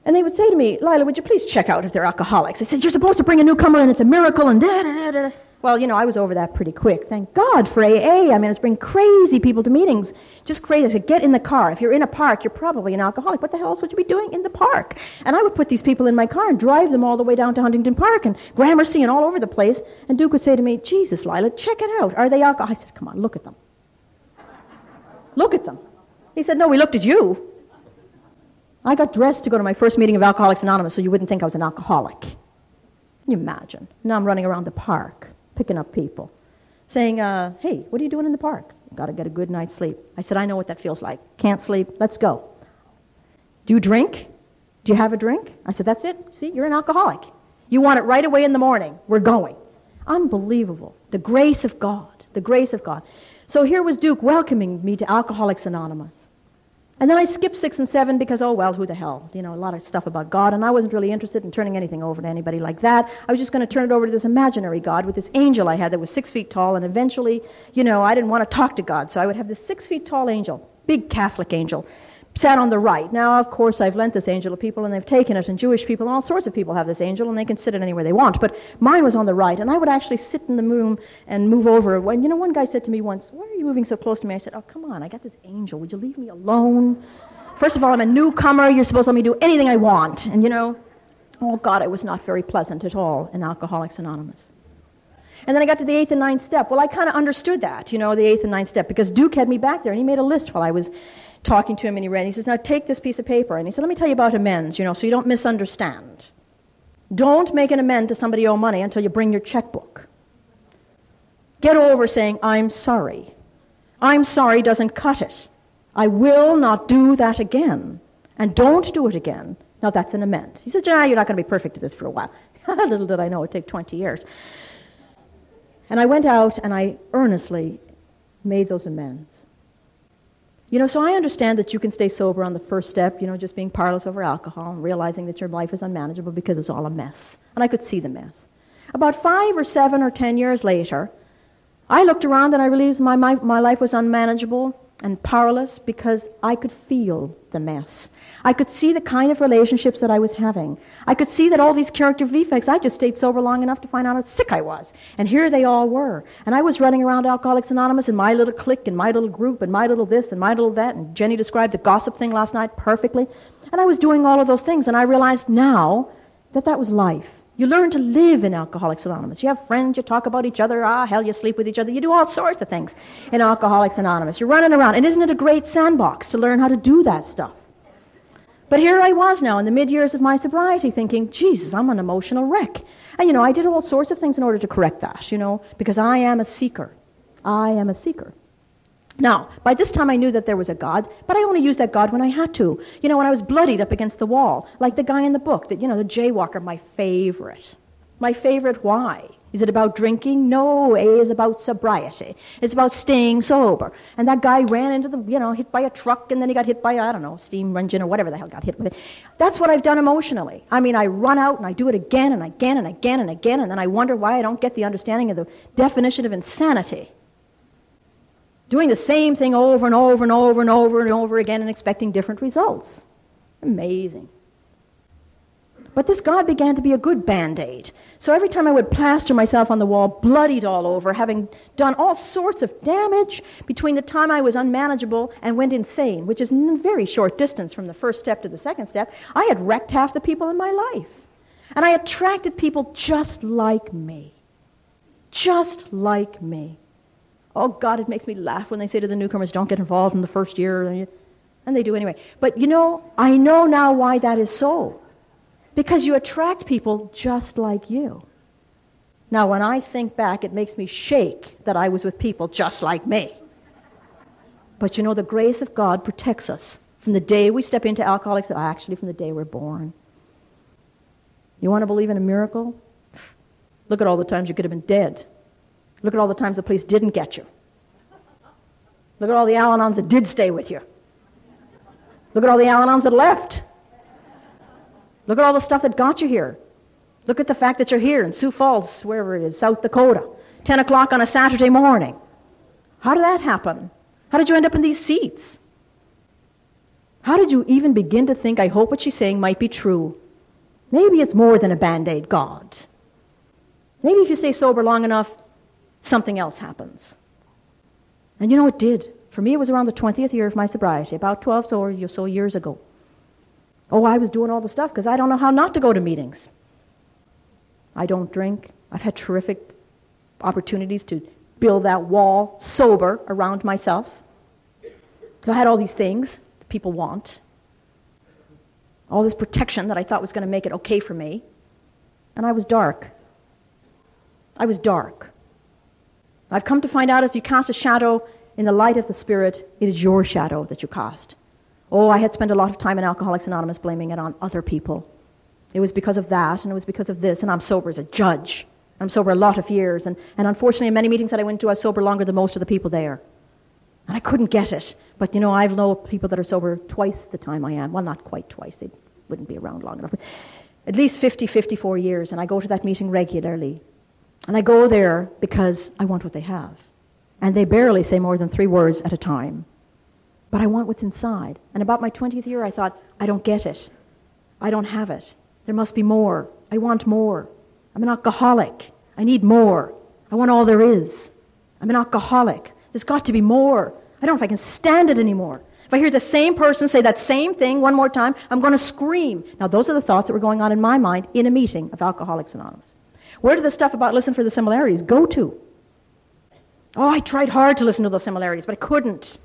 And they would say to me, Lila, would you please check out if they're alcoholics? I said, You're supposed to bring a newcomer and it's a miracle and da da da da. Well, you know, I was over that pretty quick. Thank God for AA. I mean, it's bringing crazy people to meetings. Just crazy. I said, get in the car. If you're in a park, you're probably an alcoholic. What the hell else would you be doing in the park? And I would put these people in my car and drive them all the way down to Huntington Park and Gramercy and all over the place. And Duke would say to me, Jesus, Lila, check it out. Are they alcoholics? I said, come on, look at them. Look at them. He said, no, we looked at you. I got dressed to go to my first meeting of Alcoholics Anonymous so you wouldn't think I was an alcoholic. Can you imagine? Now I'm running around the park, picking up people, saying, uh, hey, what are you doing in the park? Got to get a good night's sleep. I said, I know what that feels like. Can't sleep. Let's go. Do you drink? Do you have a drink? I said, that's it. See, you're an alcoholic. You want it right away in the morning. We're going. Unbelievable. The grace of God. The grace of God. So here was Duke welcoming me to Alcoholics Anonymous. And then I skipped six and seven because, oh, well, who the hell? You know, a lot of stuff about God, and I wasn't really interested in turning anything over to anybody like that. I was just going to turn it over to this imaginary God with this angel I had that was six feet tall, and eventually, you know, I didn't want to talk to God, so I would have this six feet tall angel, big Catholic angel, sat on the right. Now, of course, I've lent this angel to people, and they've taken it, and Jewish people, all sorts of people have this angel, and they can sit it anywhere they want. But mine was on the right, and I would actually sit in the room and move over. When, you know, one guy said to me once, why are you moving so close to me? I said, oh, come on, I got this angel. Would you leave me alone? First of all, I'm a newcomer. You're supposed to let me do anything I want. And, you know, oh, God, it was not very pleasant at all in Alcoholics Anonymous. And then I got to the eighth and ninth step. Well, I kind of understood that, you know, the eighth and ninth step, because Duke had me back there, and he made a list while I was talking to him, and he read. He says, "Now take this piece of paper," and he said, "Let me tell you about amends, you know, so you don't misunderstand. Don't make an amend to somebody you owe money until you bring your checkbook. Get over saying I'm sorry. I'm sorry doesn't cut it. I will not do that again, and don't do it again. Now that's an amend." He said, "Ah, you're not going to be perfect at this for a while." *laughs* Little did I know it'd take 20 years. And I went out and I earnestly made those amends. You know, so I understand that you can stay sober on the first step, you know, just being powerless over alcohol and realizing that your life is unmanageable because it's all a mess. And I could see the mess. About five or seven or ten years later, I looked around and I realized my, my, my life was unmanageable and powerless because I could feel the mess. I could see the kind of relationships that I was having. I could see that all these character defects, I just stayed sober long enough to find out how sick I was. And here they all were. And I was running around Alcoholics Anonymous in my little clique and my little group and my little this and my little that. And Jenny described the gossip thing last night perfectly. And I was doing all of those things. And I realized now that that was life. You learn to live in Alcoholics Anonymous. You have friends, you talk about each other, ah, hell, you sleep with each other. You do all sorts of things in Alcoholics Anonymous. You're running around. And isn't it a great sandbox to learn how to do that stuff? But here I was now in the mid years of my sobriety thinking, Jesus, I'm an emotional wreck. And, you know, I did all sorts of things in order to correct that, you know, because I am a seeker. I am a seeker. Now, by this time I knew that there was a God, but I only used that God when I had to. You know, when I was bloodied up against the wall, like the guy in the book, that, you know, the jaywalker, my favorite. My favorite why? Is it about drinking? No, A is about sobriety. It's about staying sober. And that guy ran into the, you know, hit by a truck and then he got hit by, I don't know, steam engine or whatever the hell got hit with it. That's what I've done emotionally. I mean, I run out and I do it again and again and again and again and then I wonder why I don't get the understanding of the definition of insanity. Doing the same thing over and over and over and over and over again and expecting different results. Amazing. But this God began to be a good band aid. So every time I would plaster myself on the wall, bloodied all over, having done all sorts of damage between the time I was unmanageable and went insane, which is a very short distance from the first step to the second step, I had wrecked half the people in my life. And I attracted people just like me. Just like me. Oh, God, it makes me laugh when they say to the newcomers, don't get involved in the first year. And they do anyway. But you know, I know now why that is so. Because you attract people just like you. Now, when I think back, it makes me shake that I was with people just like me. But you know, the grace of God protects us from the day we step into alcoholics, actually from the day we're born. You want to believe in a miracle? Look at all the times you could have been dead. Look at all the times the police didn't get you. Look at all the Al Anons that did stay with you. Look at all the Al Anons that left. Look at all the stuff that got you here. Look at the fact that you're here in Sioux Falls, wherever it is, South Dakota, 10 o'clock on a Saturday morning. How did that happen? How did you end up in these seats? How did you even begin to think, I hope what she's saying might be true? Maybe it's more than a band aid God. Maybe if you stay sober long enough, something else happens. And you know, it did. For me, it was around the 20th year of my sobriety, about 12 or so years ago. Oh, I was doing all the stuff because I don't know how not to go to meetings. I don't drink. I've had terrific opportunities to build that wall sober around myself. So I had all these things that people want, all this protection that I thought was going to make it okay for me. And I was dark. I was dark. I've come to find out if you cast a shadow in the light of the Spirit, it is your shadow that you cast. Oh, I had spent a lot of time in Alcoholics Anonymous blaming it on other people. It was because of that, and it was because of this, and I'm sober as a judge. I'm sober a lot of years, and, and unfortunately, in many meetings that I went to, I was sober longer than most of the people there. And I couldn't get it. But, you know, I've known people that are sober twice the time I am. Well, not quite twice. They wouldn't be around long enough. But at least 50, 54 years, and I go to that meeting regularly. And I go there because I want what they have. And they barely say more than three words at a time. But I want what's inside. And about my 20th year, I thought, I don't get it. I don't have it. There must be more. I want more. I'm an alcoholic. I need more. I want all there is. I'm an alcoholic. There's got to be more. I don't know if I can stand it anymore. If I hear the same person say that same thing one more time, I'm going to scream. Now, those are the thoughts that were going on in my mind in a meeting of Alcoholics Anonymous. Where did the stuff about listen for the similarities go to? Oh, I tried hard to listen to those similarities, but I couldn't.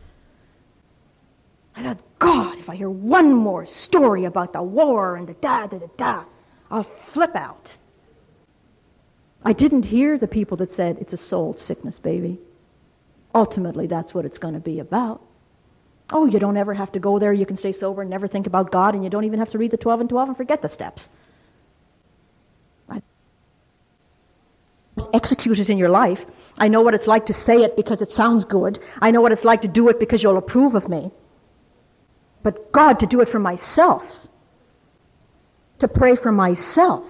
I thought, God, if I hear one more story about the war and the da da da da, I'll flip out. I didn't hear the people that said it's a soul sickness, baby. Ultimately, that's what it's going to be about. Oh, you don't ever have to go there. You can stay sober and never think about God, and you don't even have to read the 12 and 12 and forget the steps. Execute it in your life. I know what it's like to say it because it sounds good. I know what it's like to do it because you'll approve of me but God to do it for myself, to pray for myself,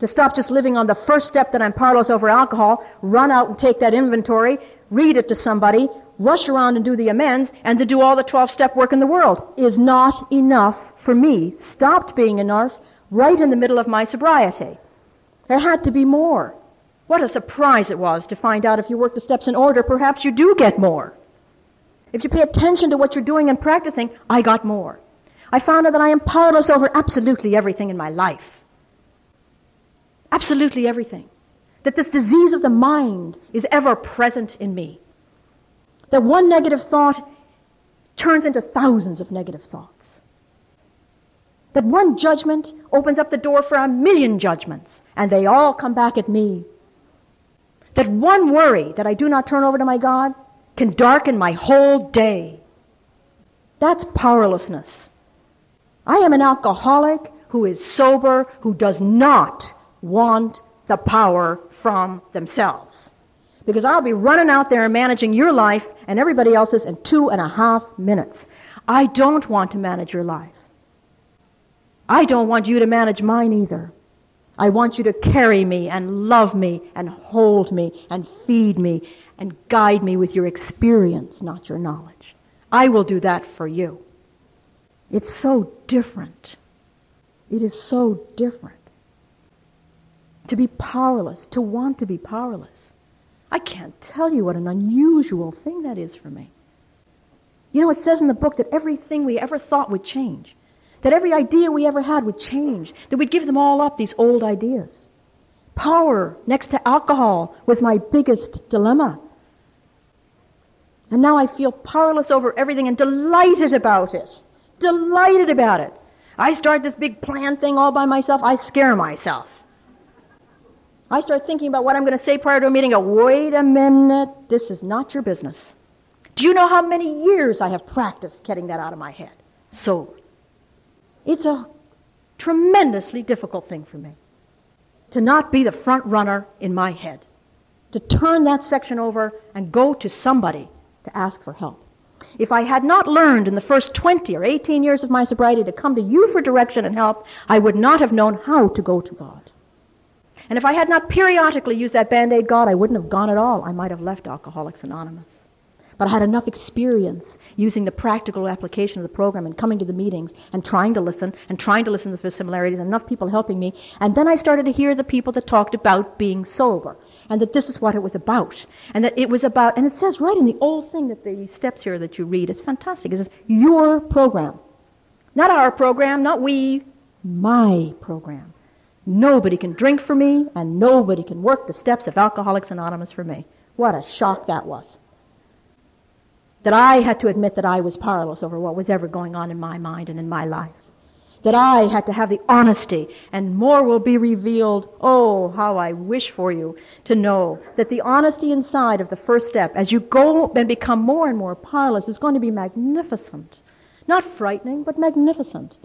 to stop just living on the first step that I'm powerless over alcohol, run out and take that inventory, read it to somebody, rush around and do the amends, and to do all the 12 step work in the world is not enough for me. Stopped being enough right in the middle of my sobriety. There had to be more. What a surprise it was to find out if you work the steps in order, perhaps you do get more. If you pay attention to what you're doing and practicing, I got more. I found out that I am powerless over absolutely everything in my life. Absolutely everything. That this disease of the mind is ever present in me. That one negative thought turns into thousands of negative thoughts. That one judgment opens up the door for a million judgments, and they all come back at me. That one worry that I do not turn over to my God can darken my whole day. That's powerlessness. I am an alcoholic who is sober, who does not want the power from themselves. Because I'll be running out there and managing your life and everybody else's in two and a half minutes. I don't want to manage your life. I don't want you to manage mine either. I want you to carry me and love me and hold me and feed me and guide me with your experience, not your knowledge. I will do that for you. It's so different. It is so different. To be powerless, to want to be powerless. I can't tell you what an unusual thing that is for me. You know, it says in the book that everything we ever thought would change. that every idea we ever had would change, that we'd give them all up, these old ideas. Power next to alcohol was my biggest dilemma. And now I feel powerless over everything and delighted about it. Delighted about it. I start this big plan thing all by myself. I scare myself. I start thinking about what I'm going to say prior to a meeting. Go, wait a minute. This is not your business. Do you know how many years I have practiced getting that out of my head? So, it's a tremendously difficult thing for me to not be the front runner in my head, to turn that section over and go to somebody to ask for help. If I had not learned in the first 20 or 18 years of my sobriety to come to you for direction and help, I would not have known how to go to God. And if I had not periodically used that Band Aid God, I wouldn't have gone at all. I might have left Alcoholics Anonymous. But I had enough experience using the practical application of the program and coming to the meetings and trying to listen and trying to listen to the similarities, and enough people helping me. And then I started to hear the people that talked about being sober and that this is what it was about. And that it was about, and it says right in the old thing that the steps here that you read, it's fantastic. It says, your program. Not our program, not we, my program. Nobody can drink for me, and nobody can work the steps of Alcoholics Anonymous for me. What a shock that was. That I had to admit that I was powerless over what was ever going on in my mind and in my life. That I had to have the honesty, and more will be revealed. Oh, how I wish for you to know that the honesty inside of the first step, as you go and become more and more powerless, is going to be magnificent. Not frightening, but magnificent.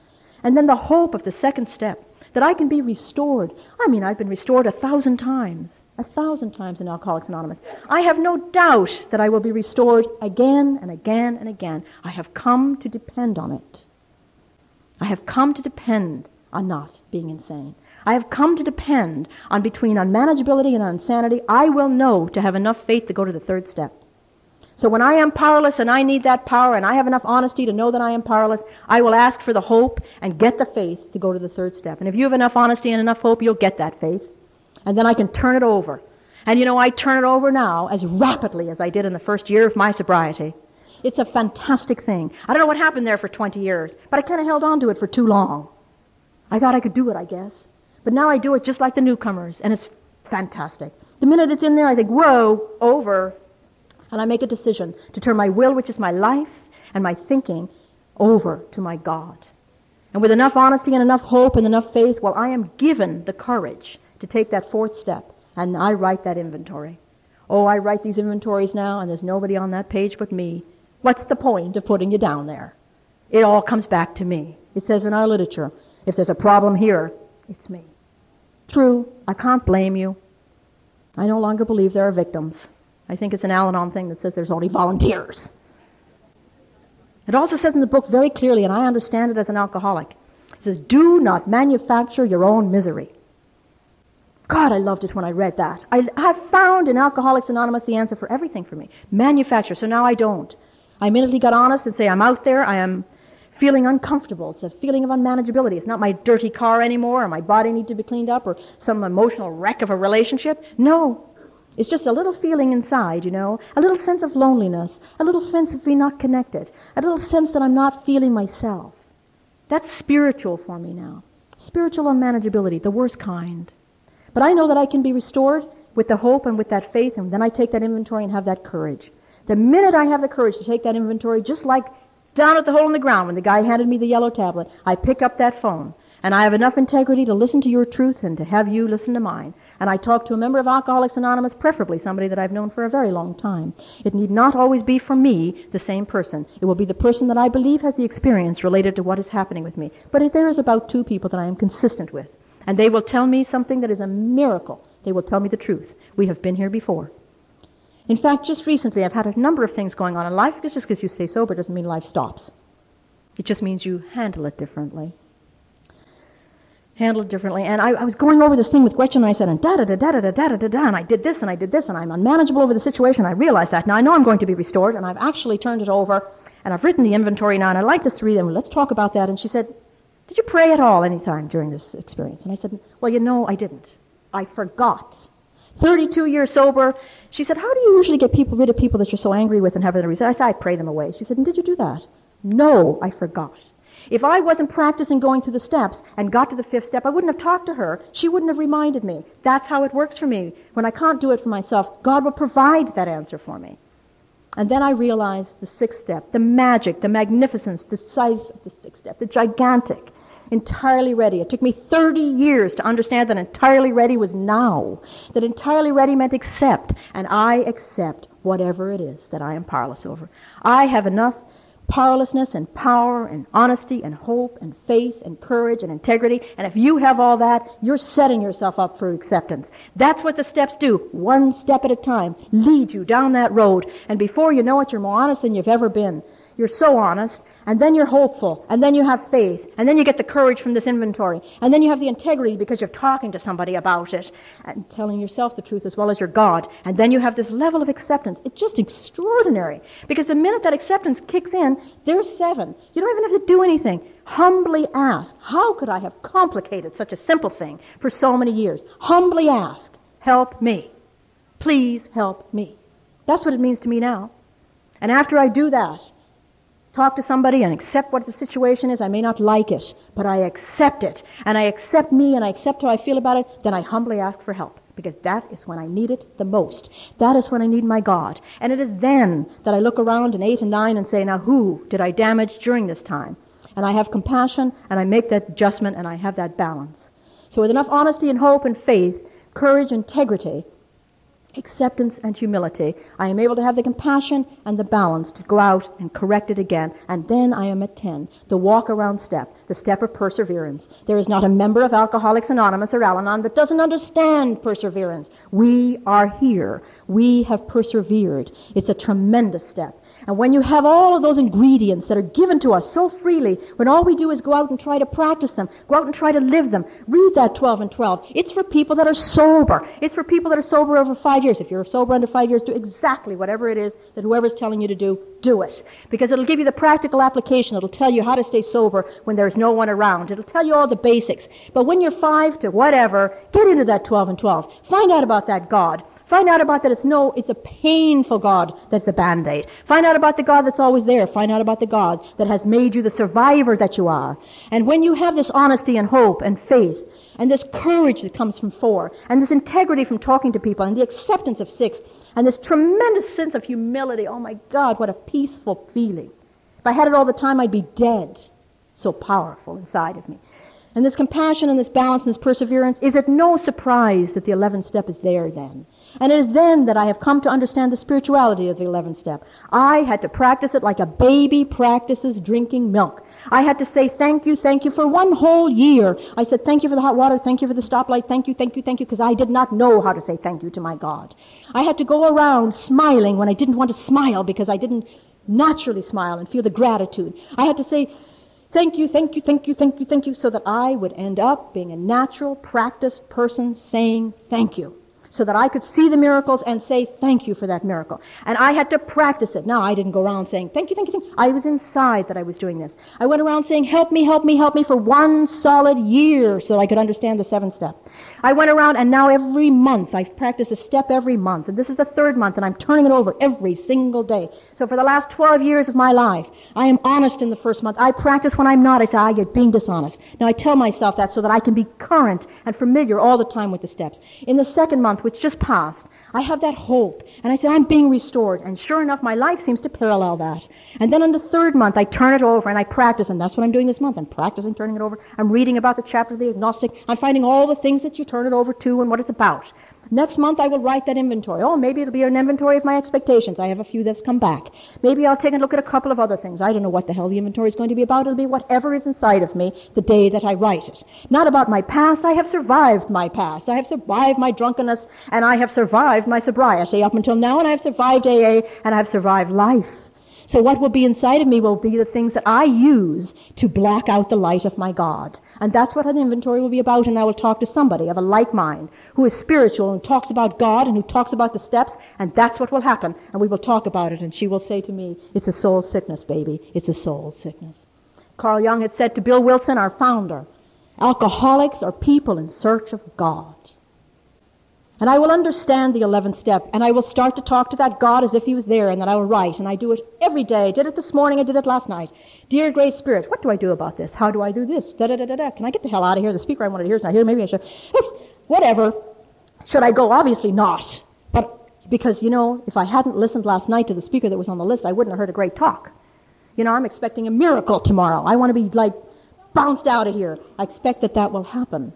And then the hope of the second step, that I can be restored. I mean, I've been restored a thousand times, a thousand times in Alcoholics Anonymous. I have no doubt that I will be restored again and again and again. I have come to depend on it. I have come to depend on not being insane. I have come to depend on between unmanageability and insanity. I will know to have enough faith to go to the third step. So when I am powerless and I need that power and I have enough honesty to know that I am powerless, I will ask for the hope and get the faith to go to the third step. And if you have enough honesty and enough hope, you'll get that faith. And then I can turn it over. And you know, I turn it over now as rapidly as I did in the first year of my sobriety. It's a fantastic thing. I don't know what happened there for 20 years, but I kind of held on to it for too long. I thought I could do it, I guess. But now I do it just like the newcomers, and it's fantastic. The minute it's in there, I think, whoa, over, and I make a decision to turn my will, which is my life, and my thinking over to my God. And with enough honesty and enough hope and enough faith, well, I am given the courage to take that fourth step, and I write that inventory. Oh, I write these inventories now, and there's nobody on that page but me. What's the point of putting you down there? It all comes back to me. It says in our literature, if there's a problem here, it's me. True, I can't blame you. I no longer believe there are victims. I think it's an Al Anon thing that says there's only volunteers. It also says in the book very clearly, and I understand it as an alcoholic, it says, do not manufacture your own misery. God, I loved it when I read that. I have found in Alcoholics Anonymous the answer for everything for me. Manufacture. So now I don't. I immediately got honest and say, I'm out there. I am feeling uncomfortable. It's a feeling of unmanageability. It's not my dirty car anymore or my body needs to be cleaned up or some emotional wreck of a relationship. No. It's just a little feeling inside, you know, a little sense of loneliness, a little sense of being not connected, a little sense that I'm not feeling myself. That's spiritual for me now. Spiritual unmanageability, the worst kind. But I know that I can be restored with the hope and with that faith, and then I take that inventory and have that courage. The minute I have the courage to take that inventory, just like down at the hole in the ground when the guy handed me the yellow tablet, I pick up that phone. And I have enough integrity to listen to your truth and to have you listen to mine and I talk to a member of Alcoholics Anonymous, preferably somebody that I've known for a very long time. It need not always be for me the same person. It will be the person that I believe has the experience related to what is happening with me. But if there is about two people that I am consistent with, and they will tell me something that is a miracle, they will tell me the truth. We have been here before. In fact, just recently I've had a number of things going on in life. Just because you stay sober doesn't mean life stops. It just means you handle it differently handled differently. And I, I, was going over this thing with Gretchen, and I said, and da da da da da da da da da, and I did this and I did this, and I'm unmanageable over the situation. I realized that. Now I know I'm going to be restored, and I've actually turned it over, and I've written the inventory now, and I'd like us to read them. Let's talk about that. And she said, Did you pray at all any time during this experience? And I said, Well, you know, I didn't. I forgot. 32 years sober. She said, How do you usually get people rid of people that you're so angry with and have them reason? I said, I pray them away. She said, And did you do that? No, I forgot. If I wasn't practicing going through the steps and got to the fifth step, I wouldn't have talked to her. She wouldn't have reminded me. That's how it works for me. When I can't do it for myself, God will provide that answer for me. And then I realized the sixth step, the magic, the magnificence, the size of the sixth step, the gigantic, entirely ready. It took me 30 years to understand that entirely ready was now. That entirely ready meant accept, and I accept whatever it is that I am powerless over. I have enough powerlessness and power and honesty and hope and faith and courage and integrity. And if you have all that, you're setting yourself up for acceptance. That's what the steps do. One step at a time. Lead you down that road. And before you know it, you're more honest than you've ever been. You're so honest and then you're hopeful, and then you have faith, and then you get the courage from this inventory, and then you have the integrity because you're talking to somebody about it and telling yourself the truth as well as your God, and then you have this level of acceptance. It's just extraordinary because the minute that acceptance kicks in, there's seven. You don't even have to do anything. Humbly ask, how could I have complicated such a simple thing for so many years? Humbly ask, help me. Please help me. That's what it means to me now. And after I do that, talk to somebody and accept what the situation is. I may not like it, but I accept it. And I accept me and I accept how I feel about it. Then I humbly ask for help because that is when I need it the most. That is when I need my God. And it is then that I look around in 8 and 9 and say, now who did I damage during this time? And I have compassion and I make that adjustment and I have that balance. So with enough honesty and hope and faith, courage, integrity, acceptance and humility, I am able to have the compassion and the balance to go out and correct it again. And then I am at 10, the walk around step, the step of perseverance. There is not a member of Alcoholics Anonymous or Al Anon that doesn't understand perseverance. We are here. We have persevered. It's a tremendous step. And when you have all of those ingredients that are given to us so freely, when all we do is go out and try to practice them, go out and try to live them, read that 12 and 12. It's for people that are sober. It's for people that are sober over five years. If you're sober under five years, do exactly whatever it is that whoever's telling you to do, do it. Because it'll give you the practical application. It'll tell you how to stay sober when there's no one around. It'll tell you all the basics. But when you're five to whatever, get into that 12 and 12. Find out about that God. Find out about that it's no, it's a painful God that's a band-aid. Find out about the God that's always there. Find out about the God that has made you the survivor that you are. And when you have this honesty and hope and faith, and this courage that comes from four, and this integrity from talking to people, and the acceptance of six, and this tremendous sense of humility, oh my God, what a peaceful feeling. If I had it all the time, I'd be dead. So powerful inside of me. And this compassion and this balance and this perseverance, is it no surprise that the 11th step is there then? And it is then that I have come to understand the spirituality of the 11th step. I had to practice it like a baby practices drinking milk. I had to say thank you, thank you for one whole year. I said thank you for the hot water, thank you for the stoplight, thank you, thank you, thank you, because I did not know how to say thank you to my God. I had to go around smiling when I didn't want to smile because I didn't naturally smile and feel the gratitude. I had to say thank you, thank you, thank you, thank you, thank you, so that I would end up being a natural, practiced person saying thank you so that I could see the miracles and say thank you for that miracle. And I had to practice it. Now, I didn't go around saying thank you, thank you, thank you. I was inside that I was doing this. I went around saying help me, help me, help me for one solid year so I could understand the seven step. I went around and now every month, I've practiced a step every month. And this is the third month and I'm turning it over every single day. So for the last 12 years of my life, I am honest in the first month. I practice when I'm not. I say, ah, I get being dishonest. Now I tell myself that so that I can be current and familiar all the time with the steps. In the second month, which just passed, I have that hope. And I say, I'm being restored. And sure enough, my life seems to parallel that. And then in the third month, I turn it over and I practice, and that's what I'm doing this month. I'm practicing turning it over. I'm reading about the chapter of the agnostic. I'm finding all the things that you turn it over to and what it's about. Next month I will write that inventory. Oh, maybe it'll be an inventory of my expectations. I have a few that's come back. Maybe I'll take a look at a couple of other things. I don't know what the hell the inventory is going to be about. It'll be whatever is inside of me the day that I write it. Not about my past. I have survived my past. I have survived my drunkenness and I have survived my sobriety up until now and I have survived AA and I have survived life. So what will be inside of me will be the things that I use to block out the light of my God. And that's what an inventory will be about, and I will talk to somebody of a like mind who is spiritual and talks about God and who talks about the steps, and that's what will happen. And we will talk about it, and she will say to me, it's a soul sickness, baby. It's a soul sickness. Carl Jung had said to Bill Wilson, our founder, alcoholics are people in search of God. And I will understand the 11th step, and I will start to talk to that God as if he was there, and then I will write, and I do it every day. I did it this morning, I did it last night. Dear Great Spirit, what do I do about this? How do I do this? Da da da da da. Can I get the hell out of here? The speaker I wanted to hear is not here. Maybe I should. Whatever. Should I go? Obviously not. But because, you know, if I hadn't listened last night to the speaker that was on the list, I wouldn't have heard a great talk. You know, I'm expecting a miracle tomorrow. I want to be like bounced out of here. I expect that that will happen.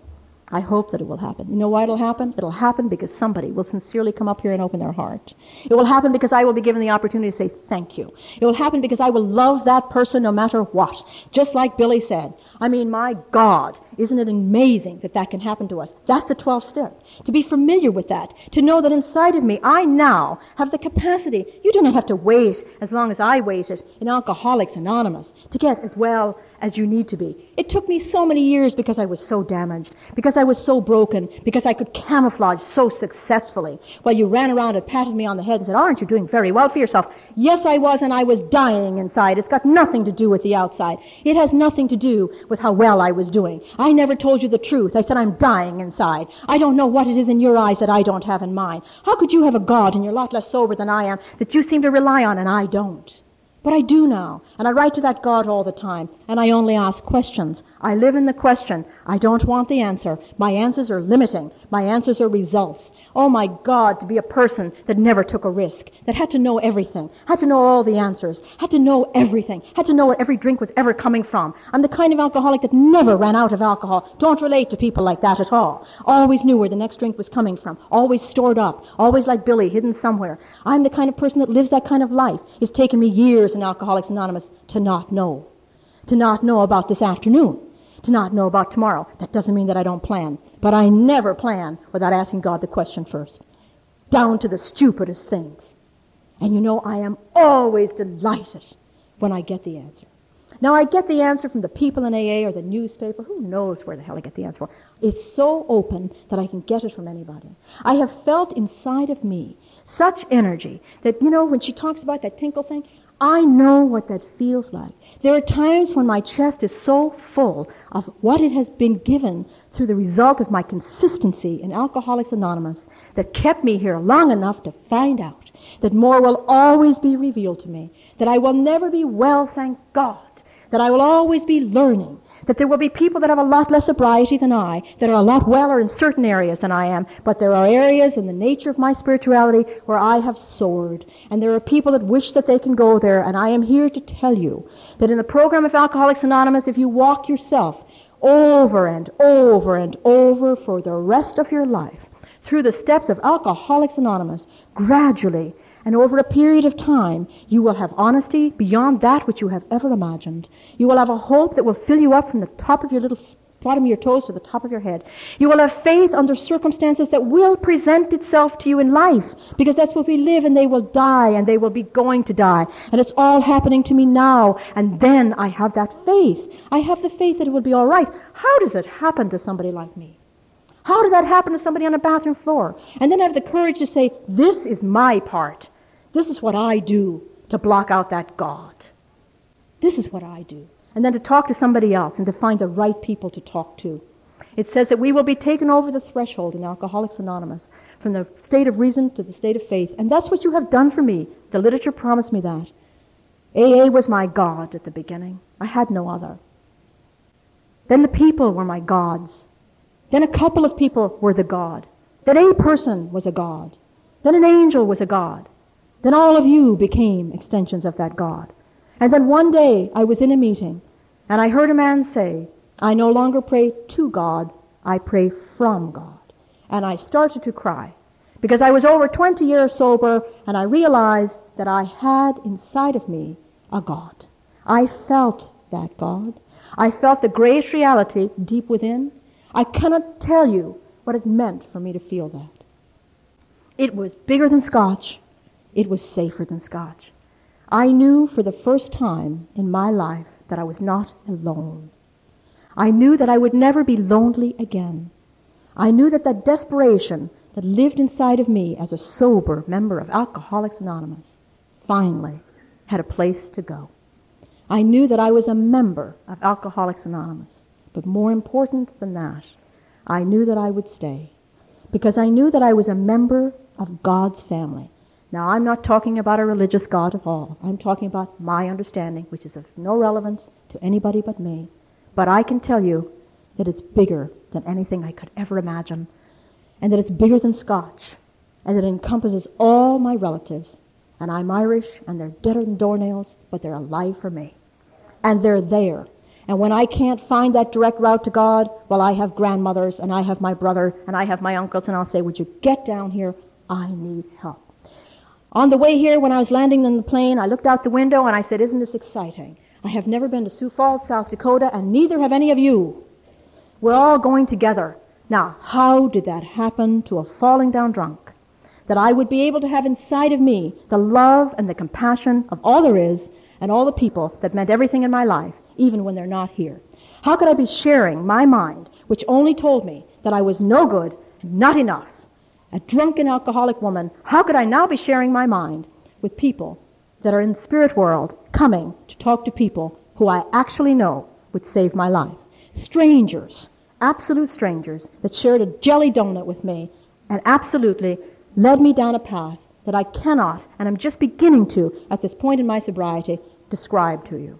I hope that it will happen. You know why it'll happen? It'll happen because somebody will sincerely come up here and open their heart. It will happen because I will be given the opportunity to say thank you. It will happen because I will love that person no matter what. Just like Billy said. I mean, my God, isn't it amazing that that can happen to us? That's the 12th step. To be familiar with that. To know that inside of me, I now have the capacity. You do not have to wait as long as I waited in Alcoholics Anonymous to get as well as you need to be. It took me so many years because I was so damaged, because I was so broken, because I could camouflage so successfully. While you ran around and patted me on the head and said, aren't you doing very well for yourself? Yes, I was, and I was dying inside. It's got nothing to do with the outside. It has nothing to do with how well I was doing. I never told you the truth. I said I'm dying inside. I don't know what it is in your eyes that I don't have in mine. How could you have a God and you're a lot less sober than I am that you seem to rely on and I don't? But I do now, and I write to that God all the time, and I only ask questions. I live in the question. I don't want the answer. My answers are limiting. My answers are results. Oh my God, to be a person that never took a risk, that had to know everything, had to know all the answers, had to know everything, had to know where every drink was ever coming from. I'm the kind of alcoholic that never ran out of alcohol. Don't relate to people like that at all. Always knew where the next drink was coming from. Always stored up. Always like Billy, hidden somewhere. I'm the kind of person that lives that kind of life. It's taken me years in Alcoholics Anonymous to not know. To not know about this afternoon. To not know about tomorrow. That doesn't mean that I don't plan. But I never plan without asking God the question first. Down to the stupidest things. And you know, I am always delighted when I get the answer. Now, I get the answer from the people in AA or the newspaper. Who knows where the hell I get the answer from? It's so open that I can get it from anybody. I have felt inside of me such energy that, you know, when she talks about that tinkle thing, I know what that feels like. There are times when my chest is so full of what it has been given through the result of my consistency in Alcoholics Anonymous that kept me here long enough to find out that more will always be revealed to me, that I will never be well, thank God, that I will always be learning, that there will be people that have a lot less sobriety than I, that are a lot weller in certain areas than I am, but there are areas in the nature of my spirituality where I have soared, and there are people that wish that they can go there, and I am here to tell you that in the program of Alcoholics Anonymous, if you walk yourself over and over and over for the rest of your life through the steps of Alcoholics Anonymous, gradually and over a period of time, you will have honesty beyond that which you have ever imagined. You will have a hope that will fill you up from the top of your little bottom of your toes to the top of your head. You will have faith under circumstances that will present itself to you in life because that's what we live and they will die and they will be going to die. And it's all happening to me now. And then I have that faith. I have the faith that it will be all right. How does it happen to somebody like me? How does that happen to somebody on a bathroom floor? And then I have the courage to say, this is my part. This is what I do to block out that God. This is what I do and then to talk to somebody else and to find the right people to talk to. It says that we will be taken over the threshold in Alcoholics Anonymous from the state of reason to the state of faith. And that's what you have done for me. The literature promised me that. AA was my God at the beginning. I had no other. Then the people were my gods. Then a couple of people were the God. Then a person was a God. Then an angel was a God. Then all of you became extensions of that God. And then one day I was in a meeting and I heard a man say, I no longer pray to God, I pray from God. And I started to cry because I was over 20 years sober and I realized that I had inside of me a God. I felt that God. I felt the great reality deep within. I cannot tell you what it meant for me to feel that. It was bigger than scotch. It was safer than scotch. I knew for the first time in my life that I was not alone. I knew that I would never be lonely again. I knew that that desperation that lived inside of me as a sober member of Alcoholics Anonymous finally had a place to go. I knew that I was a member of Alcoholics Anonymous. But more important than that, I knew that I would stay. because I knew that I was a member of God's family. Now, I'm not talking about a religious God at all. I'm talking about my understanding, which is of no relevance to anybody but me. But I can tell you that it's bigger than anything I could ever imagine, and that it's bigger than Scotch, and that it encompasses all my relatives. And I'm Irish, and they're deader than doornails, but they're alive for me. And they're there. And when I can't find that direct route to God, well, I have grandmothers, and I have my brother, and I have my uncles, and I'll say, would you get down here? I need help. On the way here, when I was landing in the plane, I looked out the window and I said, isn't this exciting? I have never been to Sioux Falls, South Dakota, and neither have any of you. We're all going together. Now, how did that happen to a falling down drunk? That I would be able to have inside of me the love and the compassion of all there is and all the people that meant everything in my life, even when they're not here. How could I be sharing my mind, which only told me that I was no good, not enough, a drunken alcoholic woman, how could I now be sharing my mind with people that are in the spirit world coming to talk to people who I actually know would save my life? Strangers, absolute strangers that shared a jelly donut with me and absolutely led me down a path that I cannot, and I'm just beginning to, at this point in my sobriety, describe to you.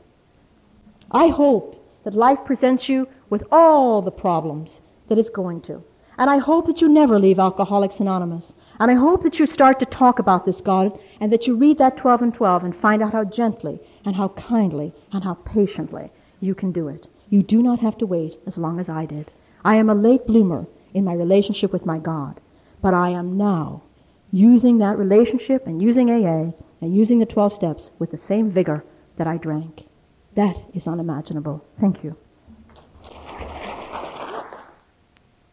I hope that life presents you with all the problems that it's going to. And I hope that you never leave Alcoholics Anonymous. And I hope that you start to talk about this God and that you read that 12 and 12 and find out how gently and how kindly and how patiently you can do it. You do not have to wait as long as I did. I am a late bloomer in my relationship with my God, but I am now using that relationship and using AA and using the 12 steps with the same vigor that I drank. That is unimaginable. Thank you.